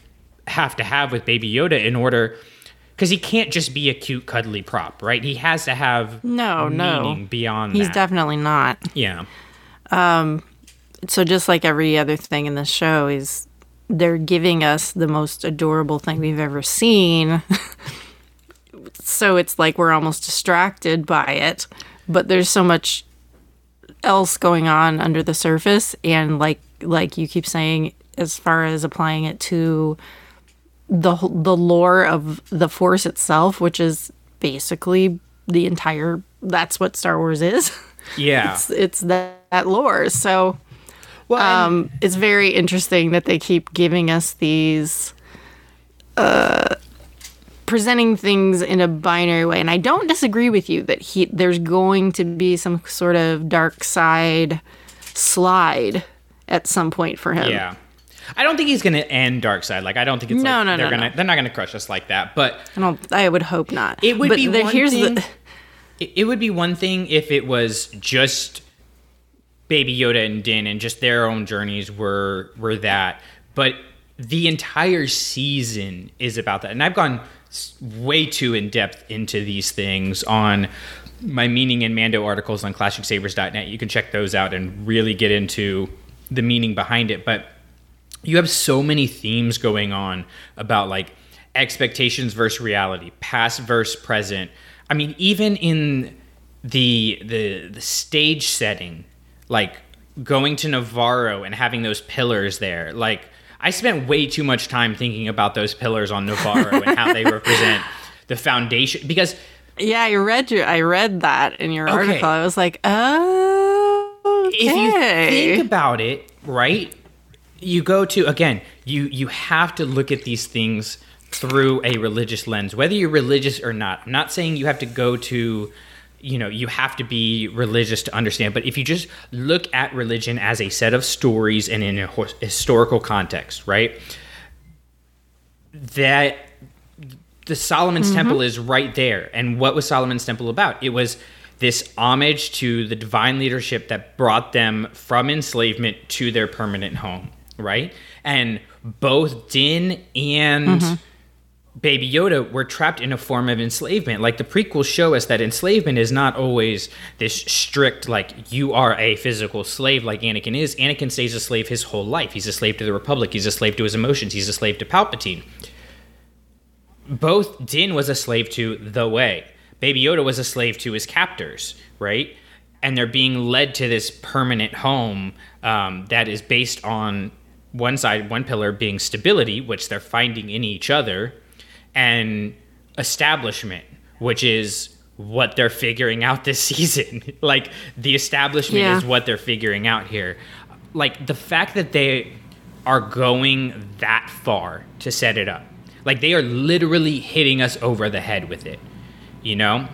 have to have with Baby Yoda in order because he can't just be a cute, cuddly prop, right? He has to have No, no. meaning beyond He's that. definitely not. yeah. Um. So just like every other thing in the show is they're giving us the most adorable thing we've ever seen. so it's like we're almost distracted by it, but there's so much else going on under the surface and like like you keep saying as far as applying it to the the lore of the force itself, which is basically the entire that's what Star Wars is. Yeah. it's it's that, that lore. So well, um, it's very interesting that they keep giving us these uh, presenting things in a binary way and i don't disagree with you that he there's going to be some sort of dark side slide at some point for him yeah. I don't think he's going to end Dark Side. Like I don't think it's No, like no, they're no, gonna no. they're not gonna crush us like that. But i don't i would hope not It would but be there- one here's thing- the It, it would be one thing if it was just Baby Yoda and Din and just their own journeys were were that, but the entire season is about that. And I've gone way too in depth into these things on my meaning and Mando articles on ClashingSabers.net. You can check those out and really get into the meaning behind it. But you have so many themes going on about like expectations versus reality, past versus present. I mean, even in the the the stage setting, like going to Navarro and having those pillars there, like I spent way too much time thinking about those pillars on Navarro and how they represent the foundation because yeah i read you. i read that in your Okay. article i was like oh if you think about it, right? You go to again, you you have to look at these things through a religious lens, whether you're religious or not. I'm not saying you have to go to you know, you have to be religious to understand, but if you just look at religion as a set of stories and in a historical context, right? That the Solomon's mm-hmm. Temple is right there. And what was Solomon's Temple about? It was this homage to the divine leadership that brought them from enslavement to their permanent home, right? And both Din and Baby Yoda were trapped in a form of enslavement. Like the prequels show us that enslavement is not always this strict, like you are a physical slave like Anakin is. Anakin stays a slave his whole life. He's a slave to the Republic. He's a slave to his emotions. He's a slave to Palpatine both Din was a slave to the way. Baby Yoda was a slave to his captors, right? And they're being led to this permanent home um, that is based on one side, one pillar being stability, which they're finding in each other, and establishment, which is what they're figuring out this season. like the establishment Yeah. is what they're figuring out here. Like the fact that they are going that far to set it up. Like they are literally hitting us over the head with it. You know?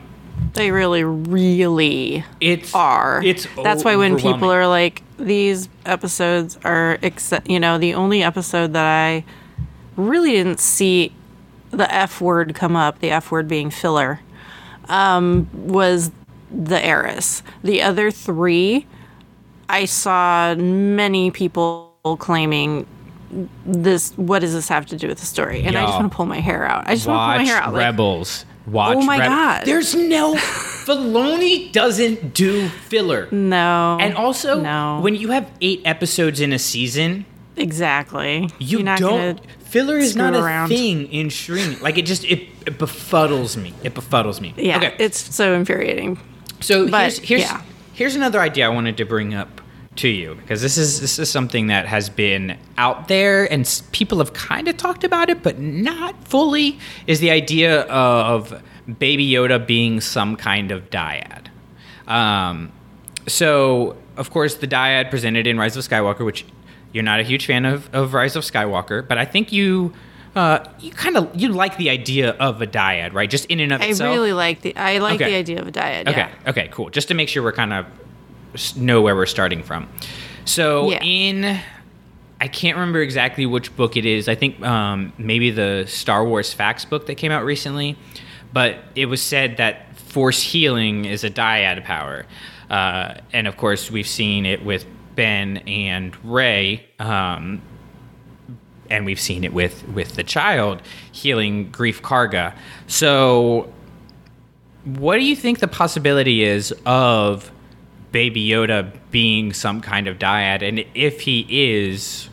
They really, really It's are. It's That's why when people are like, these episodes are, except, you know, the only episode that I really didn't see the F word come up, the F word being filler, um, was the heiress. The other three, I saw many people claiming this. What does this have to do with the story? And I just want to pull my hair out. I just want to pull my hair out. like- Rebels. Watch Oh my God. There's no Filoni doesn't do filler. no. And also, no. when you have eight episodes in a season, exactly, you don't. Filler is not screw a around. thing in streaming. Like it just it, it befuddles me. It befuddles me. Yeah, Okay. it's so infuriating. So But, here's here's yeah. here's another idea I wanted to bring up to you because this is this is something that has been out there and people have kind of talked about it but not fully is the idea of baby Yoda being some kind of dyad. Um, so of course the dyad presented in Rise of Skywalker which you're not a huge fan of, of Rise of Skywalker but I think you uh, you kind of you like the idea of a dyad right just in and of I itself I really like the I like Okay. the idea of a dyad. Okay. Yeah. Okay. Cool. Just to make sure we're kind of know where we're starting from. So Yeah. in, I can't remember exactly which book it is. I think um, maybe the Star Wars Facts book that came out recently, but it was said that Force healing is a dyad of power, uh, and of course we've seen it with Ben and Rey. Um, and we've seen it with with the child healing Greef Karga. So, what do you think the possibility is of Baby Yoda being some kind of dyad, and if he is,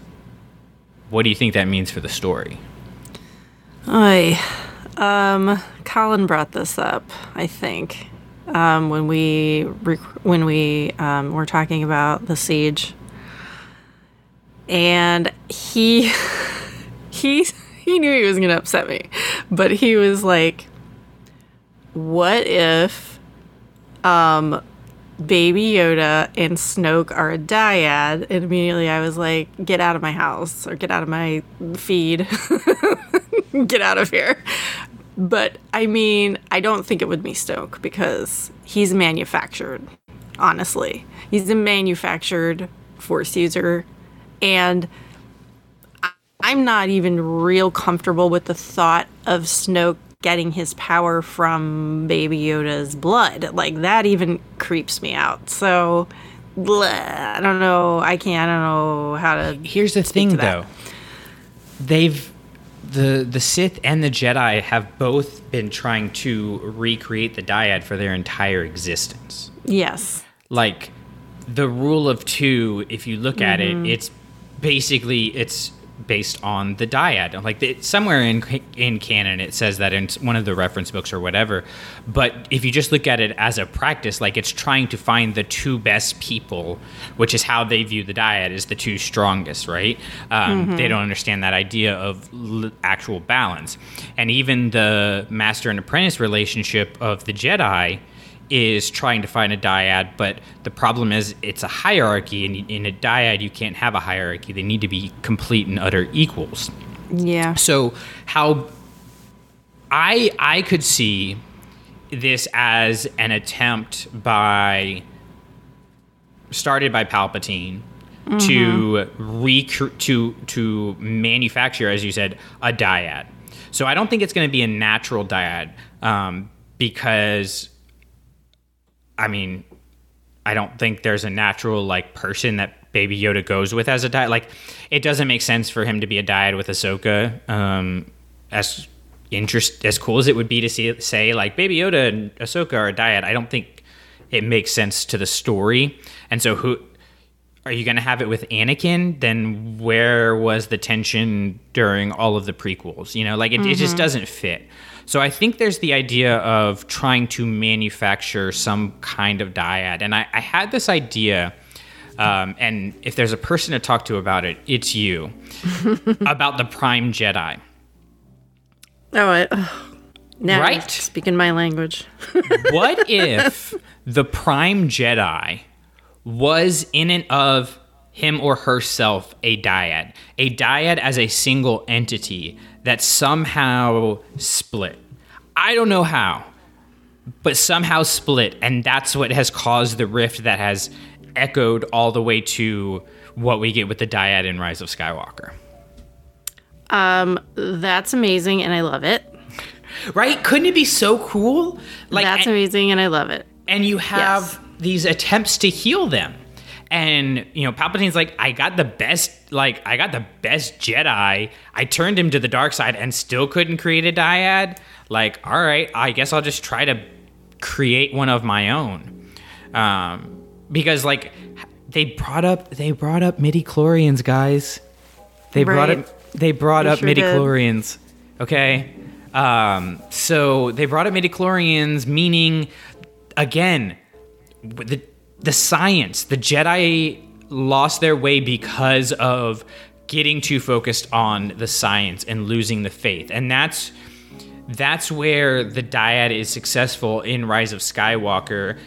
what do you think that means for the story? Oy. Um, Colin brought this up, I think, um, when we rec- when we um, were talking about the siege, and he he he knew he was going to upset me, but he was like, "What if, um, Baby Yoda and Snoke are a dyad?" And immediately I was like, "Get out of my house or get out of my feed." get out of here. But I mean, I don't think it would be Snoke because he's manufactured, honestly. He's a manufactured force user. And I'm not even real comfortable with the thought of Snoke getting his power from Baby Yoda's blood. Like, that even creeps me out. So, bleh, I don't know. I can't, I don't know how to. Here's the thing, though. They've the the Sith and the Jedi have both been trying to recreate the dyad for their entire existence. Yes. Like the rule of two, if you look at it, mm-hmm. it's basically it's based on the dyad. Like the, somewhere in in canon, it says that in one of the reference books or whatever. But if you just look at it as a practice, like it's trying to find the two best people, which is how they view the dyad as the two strongest, right? Um, They don't understand that idea of l- actual balance, and even the master and apprentice relationship of the Jedi is trying to find a dyad, but the problem is it's a hierarchy, and in a dyad you can't have a hierarchy. They need to be complete and utter equals. Yeah. So how I I could see this as an attempt by started by Palpatine to recre- to to manufacture, as you said, a dyad. So I don't think it's going to be a natural dyad um, because I mean, I don't think there's a natural like person that Baby Yoda goes with as a dyad. Like, it doesn't make sense for him to be a dyad with Ahsoka. Um, as interest as cool as it would be to see say like Baby Yoda and Ahsoka are a dyad. I don't think it makes sense to the story. And so, who are you going to have it with Anakin? Then where was the tension during all of the prequels? You know, like it, it just doesn't fit. So I think there's the idea of trying to manufacture some kind of dyad. And I, I had this idea, um, and if there's a person to talk to about it, it's you, about the Prime Jedi. Oh, I, now Right? speaking my language. What if the Prime Jedi was in and of him or herself a dyad? A dyad as a single entity that somehow split. I don't know how, but somehow split. And that's what has caused the rift that has echoed all the way to what we get with the dyad in Rise of Skywalker. Um, That's amazing, and I love it. Right? Couldn't it be so cool? Like That's and- amazing, and I love it. and you have Yes. these attempts to heal them and you know palpatine's like i got the best like i got the best jedi. I turned him to the dark side and still couldn't create a dyad. Like all right i guess i'll just try to create one of my own. Um because like they brought up they brought up midi chlorians guys. They brought up they brought They up sure midi chlorians okay? Um so they brought up midi chlorians meaning again the the science the jedi lost their way because of getting too focused on the science and losing the faith and that's that's where the dyad is successful in rise of skywalker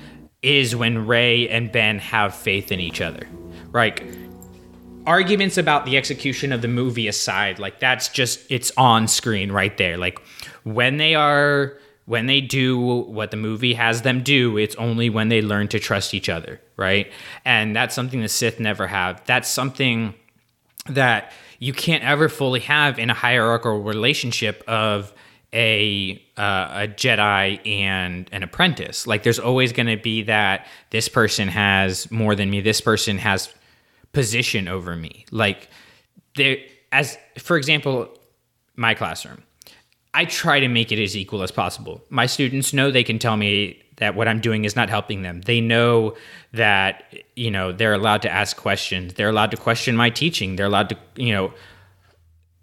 is when rey and ben have faith in each other Like arguments about the execution of the movie aside, like that's just it's on screen right there. Like when they are when they do what the movie has them do, it's only when they learn to trust each other, right? And that's something the Sith never have. That's something that you can't ever fully have in a hierarchical relationship of a uh, a Jedi and an apprentice. Like there's always going to be that this person has more than me. This person has position over me. Like there as for example, my classroom. I try to make it as equal as possible. My students know they can tell me that what I'm doing is not helping them. They know that you know they're allowed to ask questions. They're allowed to question my teaching. They're allowed to you know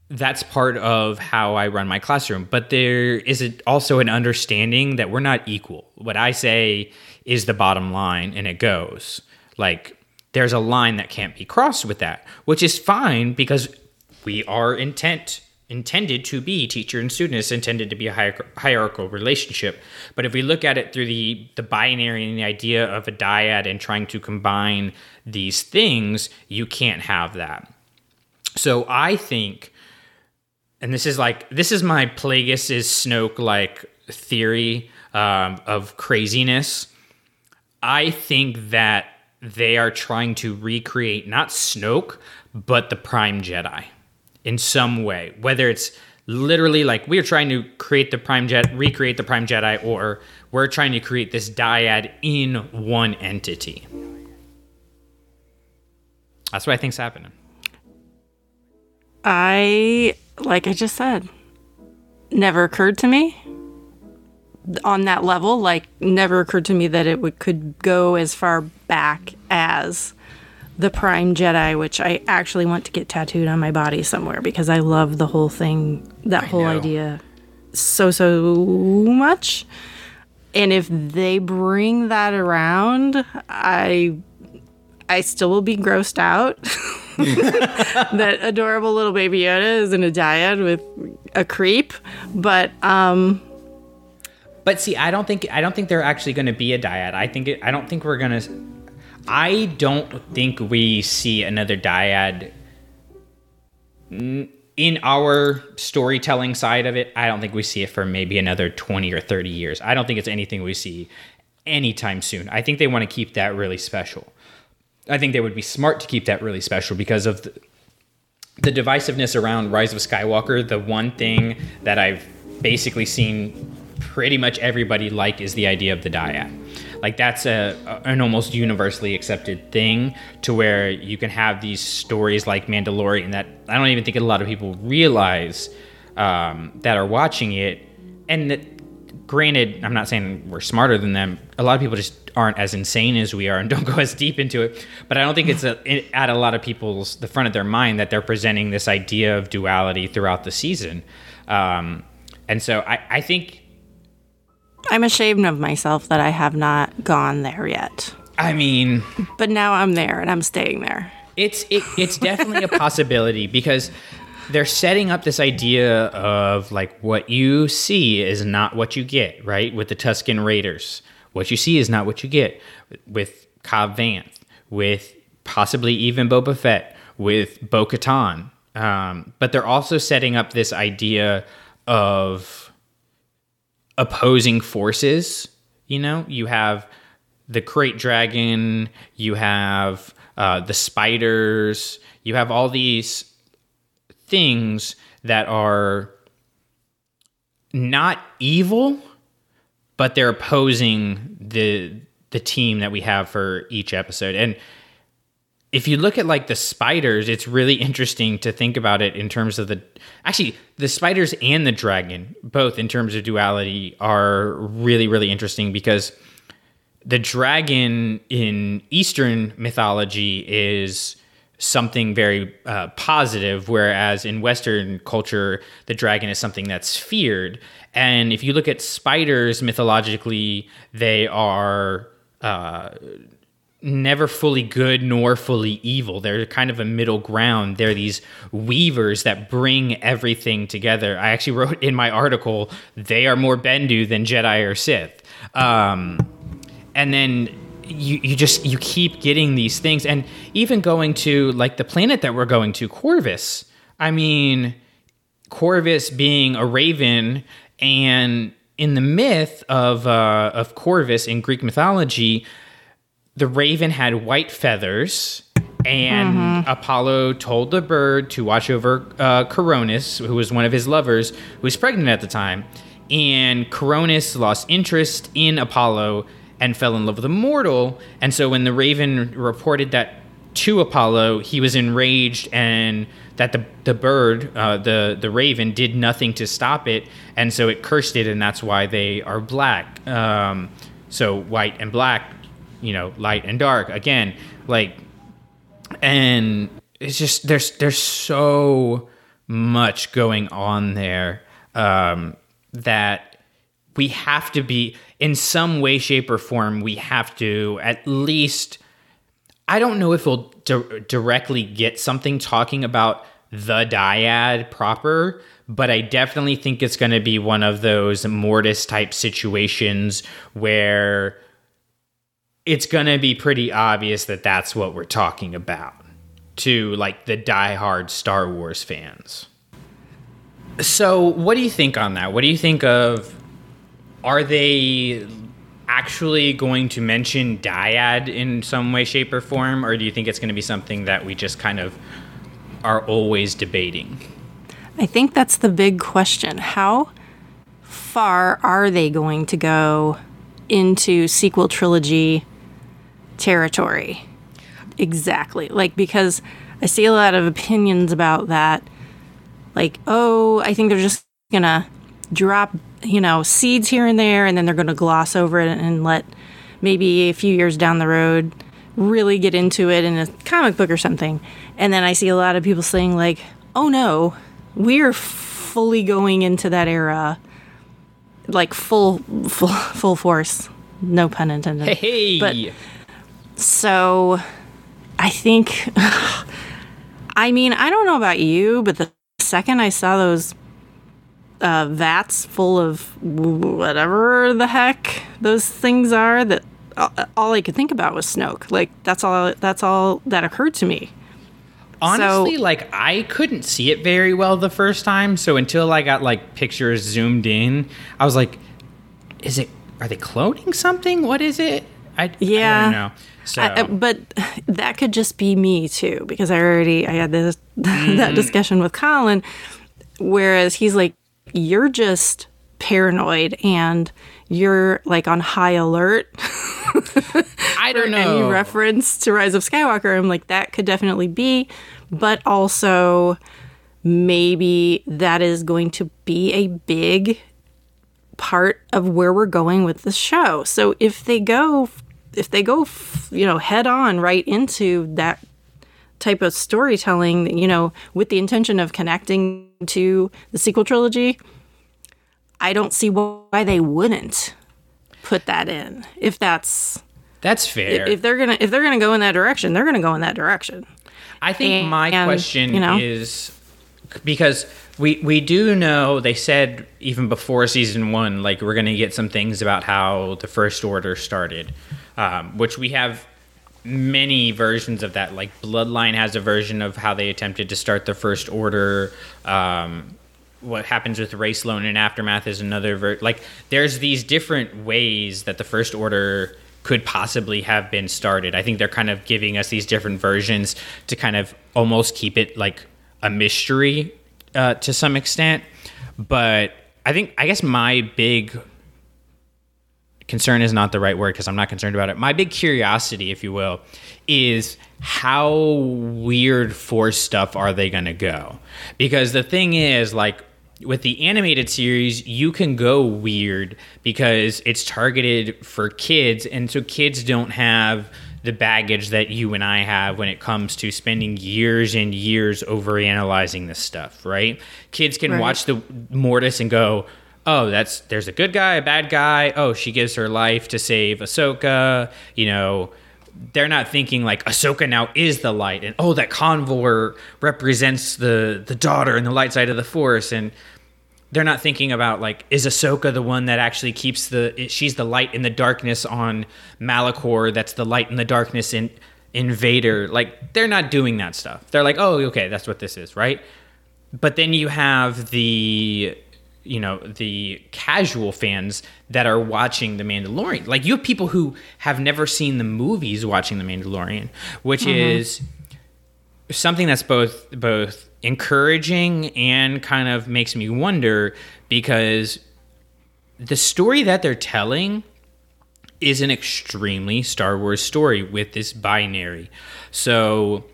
that's part of how I run my classroom. But there is also an understanding that we're not equal. What I say is the bottom line, and it goes like there's a line that can't be crossed with that, which is fine because we are intent intended to be teacher and student is intended to be a hierarchical relationship. But if we look at it through the the binary and the idea of a dyad and trying to combine these things you can't have that. So i think and this is like this is my plagueis is snoke like theory um, of craziness. I think that they are trying to recreate not snoke but the prime jedi in some way, whether it's literally like we're trying to create the prime jet recreate the prime jedi or we're trying to create this dyad in one entity that's what i think's happening I, like I just said, never occurred to me on that level. Like, never occurred to me that it would, could go as far back as the Prime Jedi, which I actually want to get tattooed on my body somewhere because I love the whole thing, that whole know. idea so, so much. And if they bring that around, I I still will be grossed out that adorable little baby Yoda is in a dyad with a creep. But um but see i don't think i don't think they're actually going to be a dyad i think it, i don't think we're going to i don't think we see another dyad in our storytelling side of it. I don't think we see it for maybe another 20 or 30 years. I don't think it's anything we see anytime soon. I think they want to keep that really special. I think they would be smart to keep that really special because of the, the divisiveness around rise of skywalker. The one thing that i've basically seen pretty much everybody like is the idea of the dyad like that's a, an almost universally accepted thing to where you can have these stories like mandalorian that i don't even think a lot of people realize um, that are watching it. And that granted i'm not saying we're smarter than them. A lot of people just aren't as insane as we are and don't go as deep into it. But i don't think it's a, it, at a lot of people's the front of their mind that they're presenting this idea of duality throughout the season. Um, and so I, I think I'm ashamed of myself that I have not gone there yet. i mean But now I'm there and I'm staying there. it's it, it's definitely a possibility because they're setting up this idea of like what you see is not what you get, right? With the Tusken Raiders, what you see is not what you get. With Cobb Vanth, with possibly even Boba Fett, with Bo Katan. Um, but they're also setting up this idea of opposing forces. You know, you have the Krayt Dragon, you have uh, the spiders, you have all these things that are not evil, but they're opposing the the team that we have for each episode. And if you look at like the spiders, it's really interesting to think about it in terms of the actually the spiders and the dragon, both in terms of duality, are really really interesting because the dragon in Eastern mythology is something very uh, positive, whereas in Western culture, the dragon is something that's feared. And if you look at spiders mythologically, they are uh, never fully good nor fully evil. They're kind of a middle ground. They're these weavers that bring everything together. I actually wrote in my article, they are more Bendu than Jedi or Sith. Um, and then you, you just you keep getting these things and even going to like the planet that we're going to corvus i mean corvus being a raven and in the myth of uh, of corvus in greek mythology the raven had white feathers and apollo told the bird to watch over uh, coronis who was one of his lovers who was pregnant at the time and coronis lost interest in apollo and fell in love with a mortal. And so when the raven reported that to Apollo, he was enraged and that the the bird, uh, the the raven, did nothing to stop it, and so it cursed it, and that's why they are black. Um, so white and black, you know, light and dark. Again, like, and it's just there's there's so much going on there um, that we have to be in some way, shape, or form. We have to at least. I don't know if we'll di- directly get something talking about the dyad proper, but I definitely think it's going to be one of those Mortis type situations where it's going to be pretty obvious that that's what we're talking about to like the diehard Star Wars fans. So, what do you think on that? What do you think of are they actually going to mention dyad in some way shape or form or do you think it's going to be something that we just kind of are always debating? I think that's the big question. How far are they going to go into sequel trilogy territory? Exactly. Like, because I see a lot of opinions about that. Like, oh, I think they're just going to drop, you know, seeds here and there, and then they're going to gloss over it and let maybe a few years down the road really get into it in a comic book or something. And then I see a lot of people saying, like, oh no, we're fully going into that era, like full, full, full force. No pun intended. Hey, But so I think, I mean, I don't know about you, but the second I saw those uh, vats full of whatever the heck those things are, that all I could think about was Snoke. Like that's all. That's all that occurred to me. honestly, So- like I couldn't see it very well the first time. So until I got like pictures zoomed in, I was like, "Is it? Are they cloning something? What is it?" I, I Yeah. don't know. So I, I- but that could just be me too, because I already I had this that mm-hmm. discussion with Colin, whereas he's like, "You're just paranoid and you're like on high alert." I don't know any reference to Rise of Skywalker. I'm like, that could definitely be, but also maybe that is going to be a big part of where we're going with the show. So if they go, if they go, you know, head on right into that type of storytelling, you know, with the intention of connecting to the sequel trilogy, I don't see why they wouldn't put that in if that's That's fair. if they're gonna if they're gonna go in that direction, they're gonna go in that direction. I think my And, question you know? is because we we do know they said even before season one, like we're gonna get some things about how the first order started, um, which we have many versions of that. Like Bloodline has a version of how they attempted to start the first order. Um, what happens with Rae Sloane and aftermath is another ver- like there's these different ways that the first order could possibly have been started i think they're kind of giving us these different versions to kind of almost keep it like a mystery uh, to some extent but i think i guess my big concern is not the right word because I'm not concerned about it. My big curiosity, if you will, is how weird force stuff are they going to go? Because the thing is, like, with the animated series, you can go weird because it's targeted for kids, and so kids don't have the baggage that you and I have when it comes to spending years and years over analyzing this stuff, right? Kids can Right. watch the Mortis and go, oh, that's there's a good guy, a bad guy. Oh, she gives her life to save Ahsoka. You know, they're not thinking like Ahsoka now is the light, and oh, that convor represents the the daughter and the light side of the Force, and they're not thinking about like is Ahsoka the one that actually keeps the she's the light in the darkness on Malachor that's the light in the darkness in Invader like they're not doing that stuff. They're like oh okay that's what this is right? But then you have the you know the casual fans that are watching the Mandalorian. Like you have people who have never seen the movies watching the Mandalorian which mm-hmm. is something that's both both encouraging and kind of makes me wonder because the story that they're telling is an extremely Star Wars story with this binary. So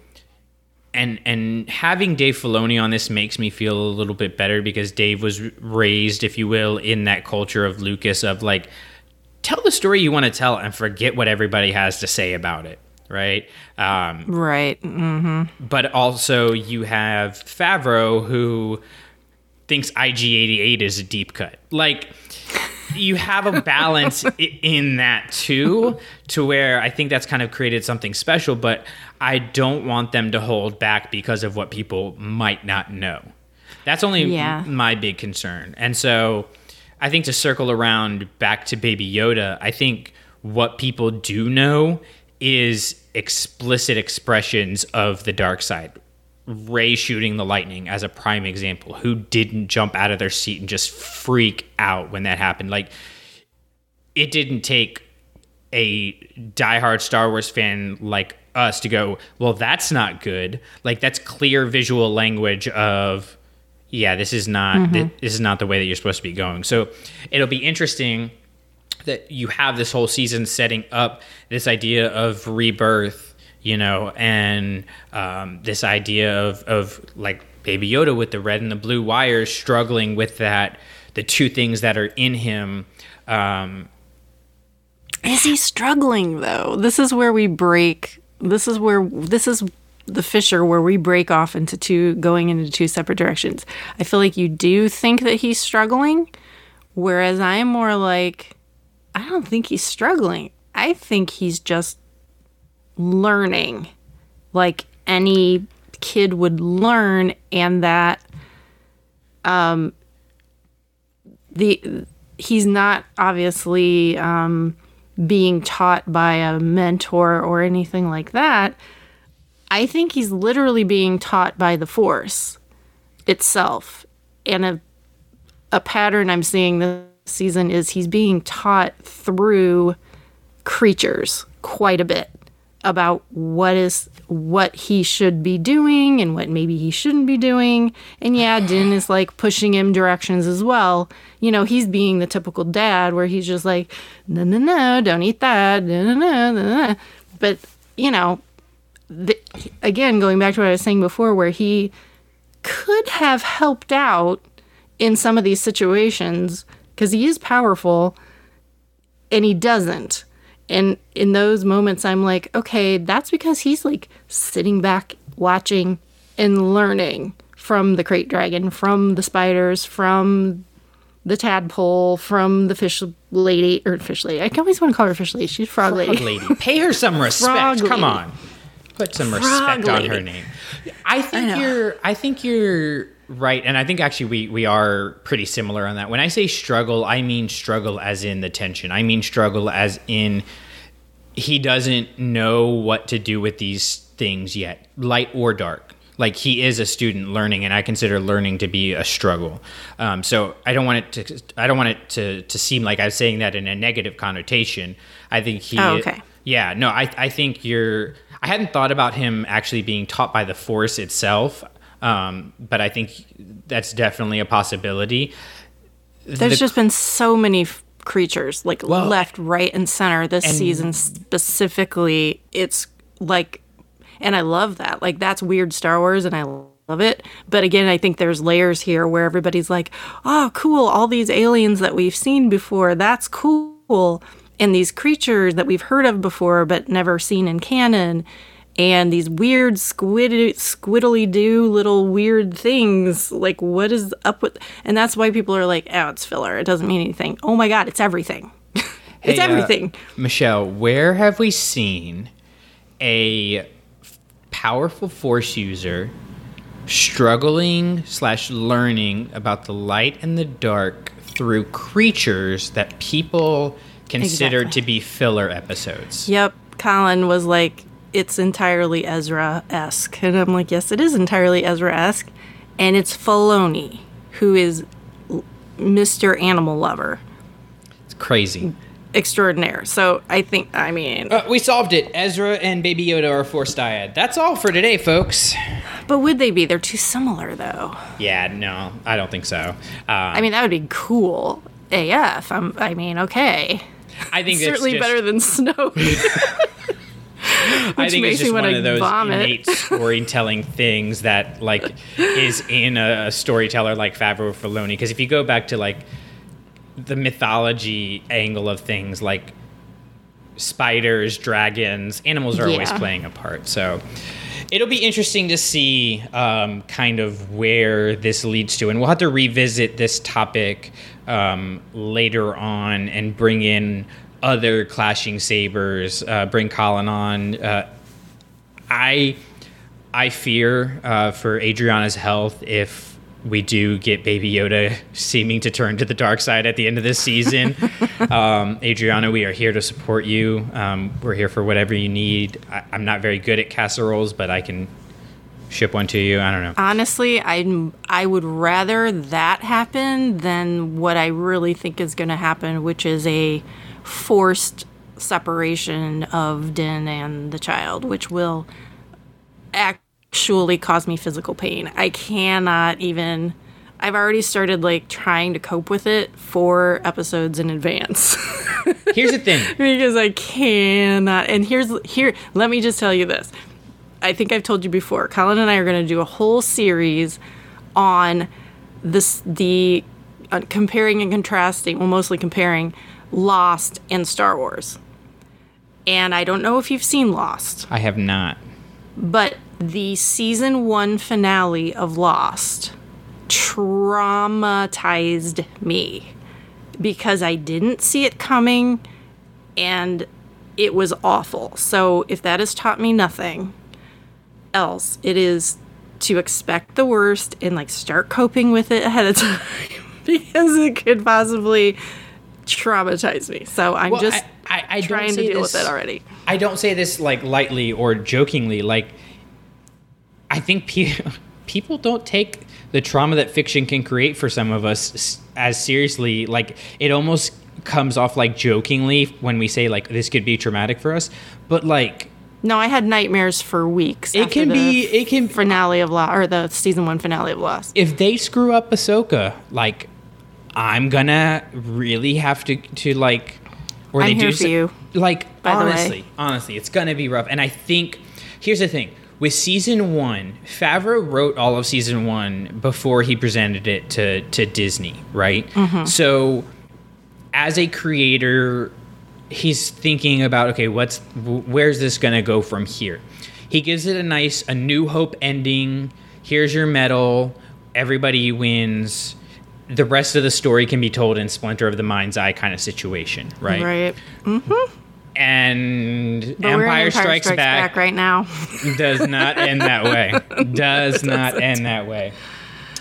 and and having Dave Filoni on this makes me feel a little bit better because Dave was raised, if you will, in that culture of Lucas of like tell the story you want to tell and forget what everybody has to say about it, right? Um, Right. Mm-hmm. but also you have Favreau who thinks IG88 is a deep cut. Like you have a balance in that too to where I think that's kind of created something special, but I don't want them to hold back because of what people might not know. That's only Yeah. my big concern. And so I think to circle around back to Baby Yoda, I think what people do know is explicit expressions of the dark side. Rey shooting the lightning as a prime example. Who didn't jump out of their seat and just freak out when that happened? Like, it didn't take a diehard Star Wars fan like us to go, well, that's not good. Like, that's clear visual language of, yeah, this is not mm-hmm. thi- this is not the way that you're supposed to be going. So it'll be interesting that you have this whole season setting up this idea of rebirth, you know, and um, this idea of of like Baby Yoda with the red and the blue wires struggling with that, the two things that are in him. Um, Is he struggling though? This is where we break. This is where this is the fissure where we break off into two going into two separate directions. I feel like you do think that he's struggling, whereas I am more like I don't think he's struggling. I think he's just learning like any kid would learn and that um the he's not obviously um being taught by a mentor or anything like that. I think he's literally being taught by the force itself. And a a pattern I'm seeing this season is he's being taught through creatures quite a bit about what is what he should be doing and what maybe he shouldn't be doing. And yeah, Din is like pushing him directions as well. You know, he's being the typical dad where he's just like, no, no, no, don't eat that. No, no, no. But, you know, the, again, going back to what I was saying before, where he could have helped out in some of these situations because he is powerful and he doesn't. And in those moments, I'm like, okay, that's because he's like sitting back, watching, and learning from the krayt dragon, from the spiders, from the tadpole, from the fish lady, or fish lady. I always want to call her fish lady. She's frog lady. Frog lady. Pay her some respect. Come lady. on. Put some Frog respect on her name. I think know. you're I think you're right and I think actually we we are pretty similar on that. When I say struggle, I mean struggle as in the tension. I mean struggle as in he doesn't know what to do with these things yet, light or dark. Like he is a student learning, and I consider learning to be a struggle. Um, so I don't want it to. I don't want it to to seem like I'm saying that in a negative connotation. I think he. Oh, okay. Yeah. No. I I think you're. I hadn't thought about him actually being taught by the Force itself, um, but I think that's definitely a possibility. There's The- just been so many f- creatures, like Well- left, right, and center this And- season specifically. It's like, and I love that. Like, that's weird Star Wars, and I love it. But again, I think there's layers here where everybody's like, oh, cool, all these aliens that we've seen before, that's cool. And these creatures that we've heard of before but never seen in canon. And these weird squid squiddly do little weird things. Like what is up with and that's why people are like, oh, it's filler. It doesn't mean anything. Oh my god, it's everything. it's Hey, uh, everything. Michelle, where have we seen a powerful force user struggling slash learning about the light and the dark through creatures that people consider Exactly. to be filler episodes? Yep. Colin was like, it's entirely Ezra esque. And I'm like, yes, it is entirely Ezra esque. And it's Filoni, who is Mr. Animal Lover It's crazy. extraordinaire. So I think, I mean, Uh, we solved it. Ezra and Baby Yoda are force dyad. That's all for today, folks. but would they be? They're too similar, though. Yeah, no, I don't think so. Uh, I mean, that would be cool AF. I'm, I mean, okay. I think it's certainly just- better than snow. I think it's just one of those vomit. innate storytelling things that like is in a, a storyteller like Favreau or Filoni. Because if you go back to like the mythology angle of things, like spiders, dragons, animals are always playing a part. So it'll be interesting to see um, kind of where this leads to, and we'll have to revisit this topic um, later on and bring in other clashing sabers. Uh, bring Colin on. Uh, I I fear uh, for Adriana's health if we do get Baby Yoda seeming to turn to the dark side at the end of this season. um, Adriana, we are here to support you. Um, we're here for whatever you need. I, I'm not very good at casseroles, but I can ship one to you. I don't know. Honestly, I I would rather that happen than what I really think is going to happen, which is a forced separation of Din and the child, which will actually cause me physical pain. I cannot even. I've already started like trying to cope with it four episodes in advance. Here's the thing. because I cannot. And here's here. Let me just tell you this. I think I've told you before. Colin and I are going to do a whole series on this the uh, comparing and contrasting. Well, mostly comparing Lost and Star Wars. And I don't know if you've seen Lost, I have not. but the season one finale of Lost traumatized me because I didn't see it coming and it was awful. So, if that has taught me nothing else, it is to expect the worst and like start coping with it ahead of time because it could possibly traumatize me. So, I'm Well, just I, I, I trying to deal this- with it already. I don't say this like lightly or jokingly. Like, I think pe- people don't take the trauma that fiction can create for some of us as seriously. Like, it almost comes off like jokingly when we say like this could be traumatic for us, but like No, I had nightmares for weeks. It can be- it can- finale of Lost or the season one finale of Lost. if they screw up Ahsoka, like I'm gonna really have to to like, or I'm they here do for some- you, Like by the way. honestly, honestly, it's gonna be rough. And I think here's the thing: with season one, Favreau wrote all of season one before he presented it to to Disney, right? Mm-hmm. So as a creator, he's thinking about okay, what's where's this gonna go from here? He gives it a nice, a New Hope ending. Here's your medal. Everybody wins. The rest of the story can be told in Splinter of the Mind's Eye kind of situation, right? Right. Mm-hmm. And But we're in Empire, Strikes, Back, right now. does not end that way. Does not end that way.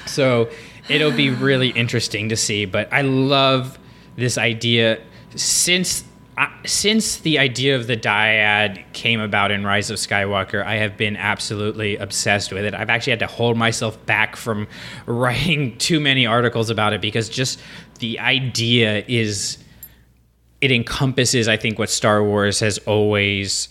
So it'll be really interesting to see. But I love this idea since since the idea of the dyad came about in Rise of Skywalker. I have been absolutely obsessed with it. I've actually had to hold myself back from writing too many articles about it because just the idea is it encompasses i think what star wars has always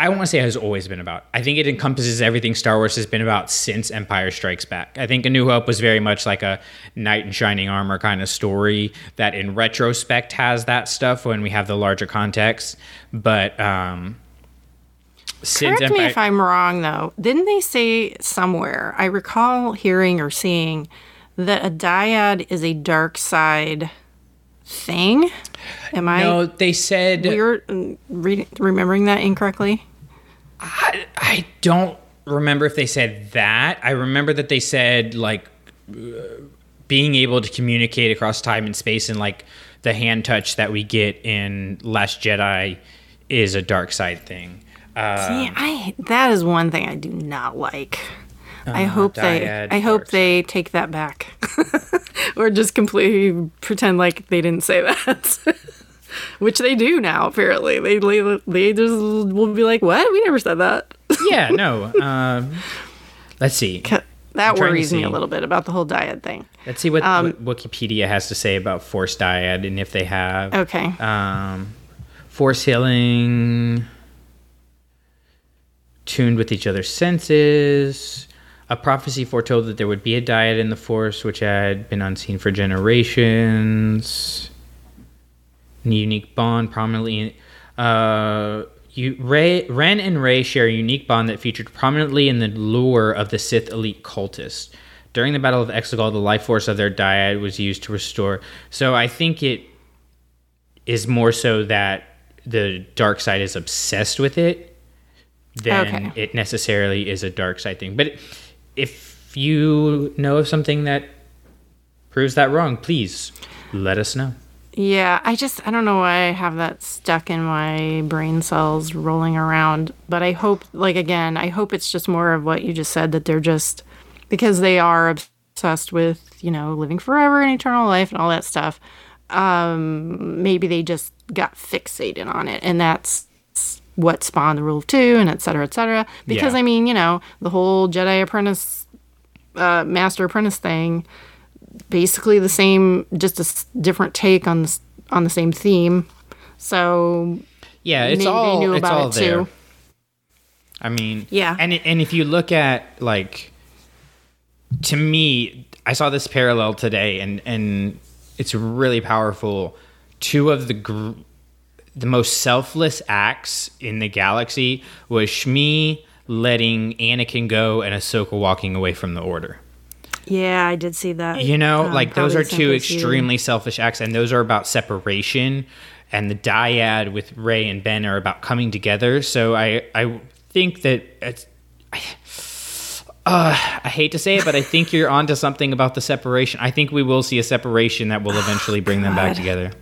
i don't want to say has always been about i think it encompasses everything star wars has been about since empire strikes back i think a new hope was very much like a knight in shining armor kind of story that in retrospect has that stuff when we have the larger context but um since Correct me if I'm wrong, though. Didn't they say somewhere? I recall hearing or seeing that a dyad is a dark side thing. Am I? no they said mm, reading, remembering that incorrectly? I, I don't remember if they said that. I remember that they said like uh, being able to communicate across time and space and like the hand touch that we get in Last Jedi is a dark side thing. Uh, See, I that is one thing I do not like. I hope they I hope they take that back. or just completely pretend like they didn't say that. Which they do now apparently. They they, they just will be like, "What? We never said that." yeah, no. Um, let's see. that worries me a little bit about the whole dyad thing. Let's see what, Um, what Wikipedia has to say about forced Dyad and if they have. Okay. Um, force healing, tuned with each other's senses. A prophecy foretold that there would be a dyad in the Force which had been unseen for generations. A unique bond prominently. Uh, you, Rey, Ren and Rey share a unique bond that featured prominently in the lore of the Sith elite cultist. During the Battle of Exegol, the life force of their dyad was used to restore. So I think it is more so that the dark side is obsessed with it than Okay. it necessarily is a dark side thing. But if you know of something that proves that wrong, please let us know. Yeah, I just I don't know why I have that stuck in my brain cells rolling around, but I hope like again, I hope it's just more of what you just said that they're just because they are obsessed with, you know, living forever and eternal life and all that stuff. Um maybe they just got fixated on it and that's what spawned the rule of 2 and et cetera, et cetera. Because Yeah. I mean, you know, the whole Jedi apprentice uh master apprentice thing basically the same, just a s- different take on the on the same theme. So Yeah, it's they all knew it's about all it, there. too. I mean, Yeah. and it- and if you look at like, to me, I saw this parallel today, and and it's really powerful. Two of the gr- the most selfless acts in the galaxy was Shmi letting Anakin go and Ahsoka walking away from the Order. yeah, I did see that. You know, Um, like those are two extremely selfish acts, and those are about separation. And the dyad with Rey and Ben are about coming together. So I, I think that it's. Uh, I hate to say it, but I think you're onto something about the separation. I think we will see a separation that will eventually bring them back together.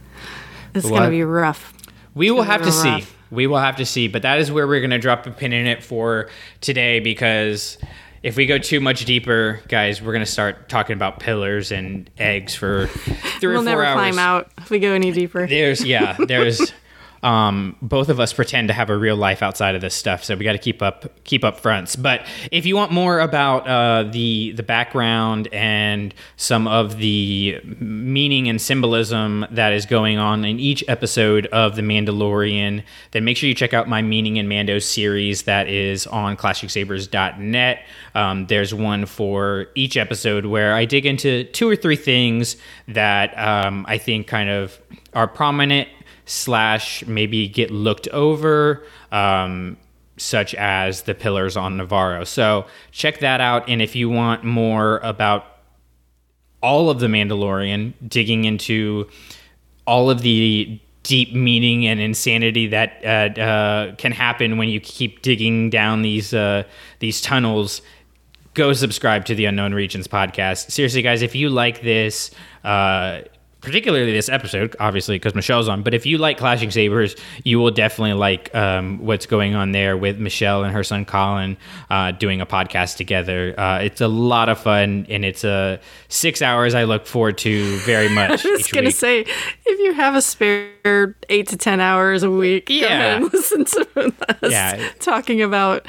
It's What? gonna be rough. We will gonna have to see. We will have to see. But that is where we're going to drop a pin in it for today because if we go too much deeper, guys, we're going to start talking about pillars and eggs for 3 We'll or 4 never climb out if we go any deeper. There's yeah, there's um both of us pretend to have a real life outside of this stuff, so we got to keep up keep up fronts. But if you want more about uh the the background and some of the meaning and symbolism that is going on in each episode of The Mandalorian, then make sure you check out my Meaning in Mando series that is on ClashingSabers.net. Um, there's one for each episode where I dig into two or three things that um, I think kind of are prominent slash maybe get looked over. Um, such as the pillars on Nevarro. So check that out. And if you want more about all of the Mandalorian, digging into all of the deep meaning and insanity that uh, uh, can happen when you keep digging down these uh, these tunnels. Go subscribe to the Unknown Regions podcast. Seriously, guys, if you like this, uh, particularly this episode, obviously because Michelle's on, but if you like Clashing Sabers, you will definitely like um, what's going on there with Michelle and her son Colin uh, doing a podcast together. Uh, it's a lot of fun, and it's uh, six hours I look forward to very much. I was gonna week. say, if you have a spare eight to ten hours a week, Yeah. listen to us Yeah. talking about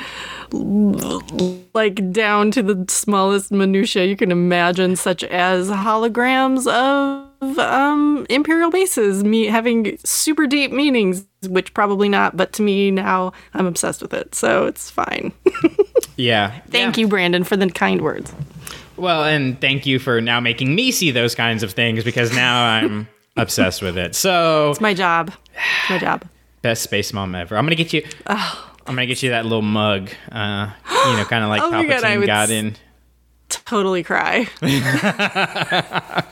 like down to the smallest minutia you can imagine, such as holograms of um, imperial bases, me having super deep meanings, which probably not, but to me now I'm obsessed with it, so it's fine. yeah. Thank Yeah. you, Brandon, for the kind words. Well, and thank you for now making me see those kinds of things because now I'm obsessed with it. So It's my job. It's my job. best space mom ever. I'm gonna get you. I'm gonna get you that little mug. Uh, you know, kind of like Oh my God, I would got s- in. Totally cry.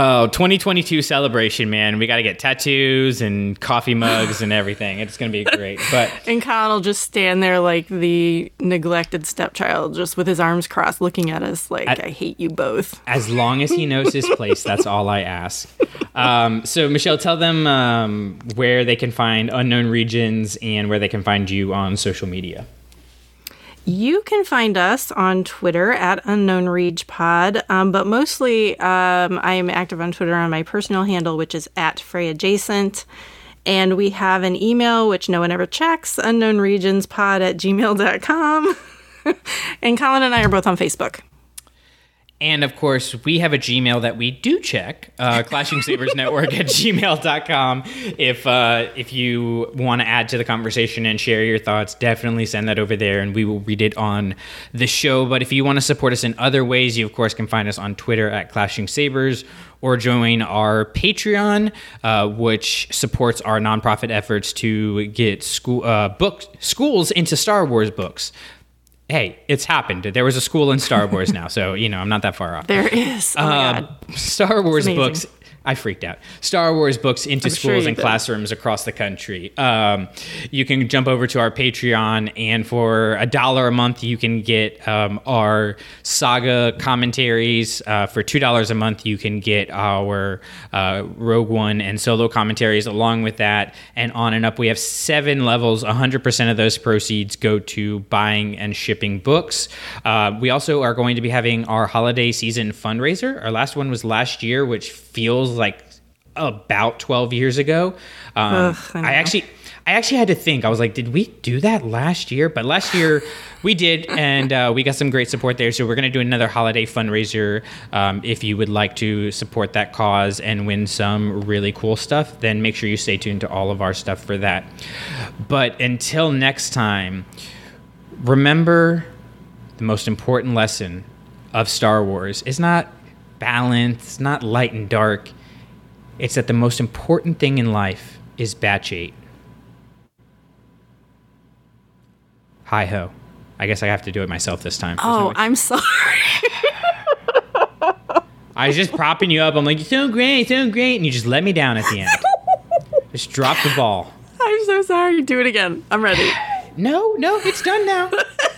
Oh, 2022 celebration, man. We got to get tattoos and coffee mugs and everything. It's going to be great. But And Colin will just stand there like the neglected stepchild, just with his arms crossed, looking at us like, I, I- hate you both. as long as he knows his place, that's all I ask. Um, so, Michelle, tell them um, where they can find Unknown Regions and where they can find you on social media. You can find us on Twitter at Unknown Reach Pod, um, but mostly um, I am active on Twitter on my personal handle, which is at Frey Adjacent. And we have an email, which no one ever checks, unknownregionspod at gmail.com. and Colin and I are both on Facebook. And of course, we have a Gmail that we do check, uh, Clashing Sabers Network at gmail.com. If, uh, if you want to add to the conversation and share your thoughts, definitely send that over there and we will read it on the show. But if you want to support us in other ways, you of course can find us on Twitter at Clashing Sabers or join our Patreon, uh, which supports our nonprofit efforts to get school uh, books schools into Star Wars books hey, it's happened. There was a school in Star Wars now, so you know I'm not that far off. There is. Oh Um, god. Star Wars books. I freaked out. Star Wars books into I'm schools you and did. classrooms across the country. Um, you can jump over to our Patreon, and for a dollar a month, you can get um, our saga commentaries. Uh, for two dollars a month, you can get our uh, Rogue One and Solo commentaries along with that, and on and up. We have seven levels. 100% of those proceeds go to buying and shipping books. Uh, we also are going to be having our holiday season fundraiser. Our last one was last year, which feels like about 12 years ago. Um, Ugh, I I, actually. I actually had to think. I was like, "Did we do that last year?" But last year we did, and uh, we got some great support there. So we're going to do another holiday fundraiser. Um, if you would like to support that cause and win some really cool stuff, then make sure you stay tuned to all of our stuff for that. But until next time, remember the most important lesson of Star Wars is not balance, not light and dark. It's that the most important thing in life is batch 8. Hi ho. I guess I have to do it myself this time. Oh, I'm sorry. I was just propping you up. I'm like, you're doing great, you're doing great. And you just let me down at the end. just drop the ball. I'm so sorry. Do it again. I'm ready. No, no, it's done now.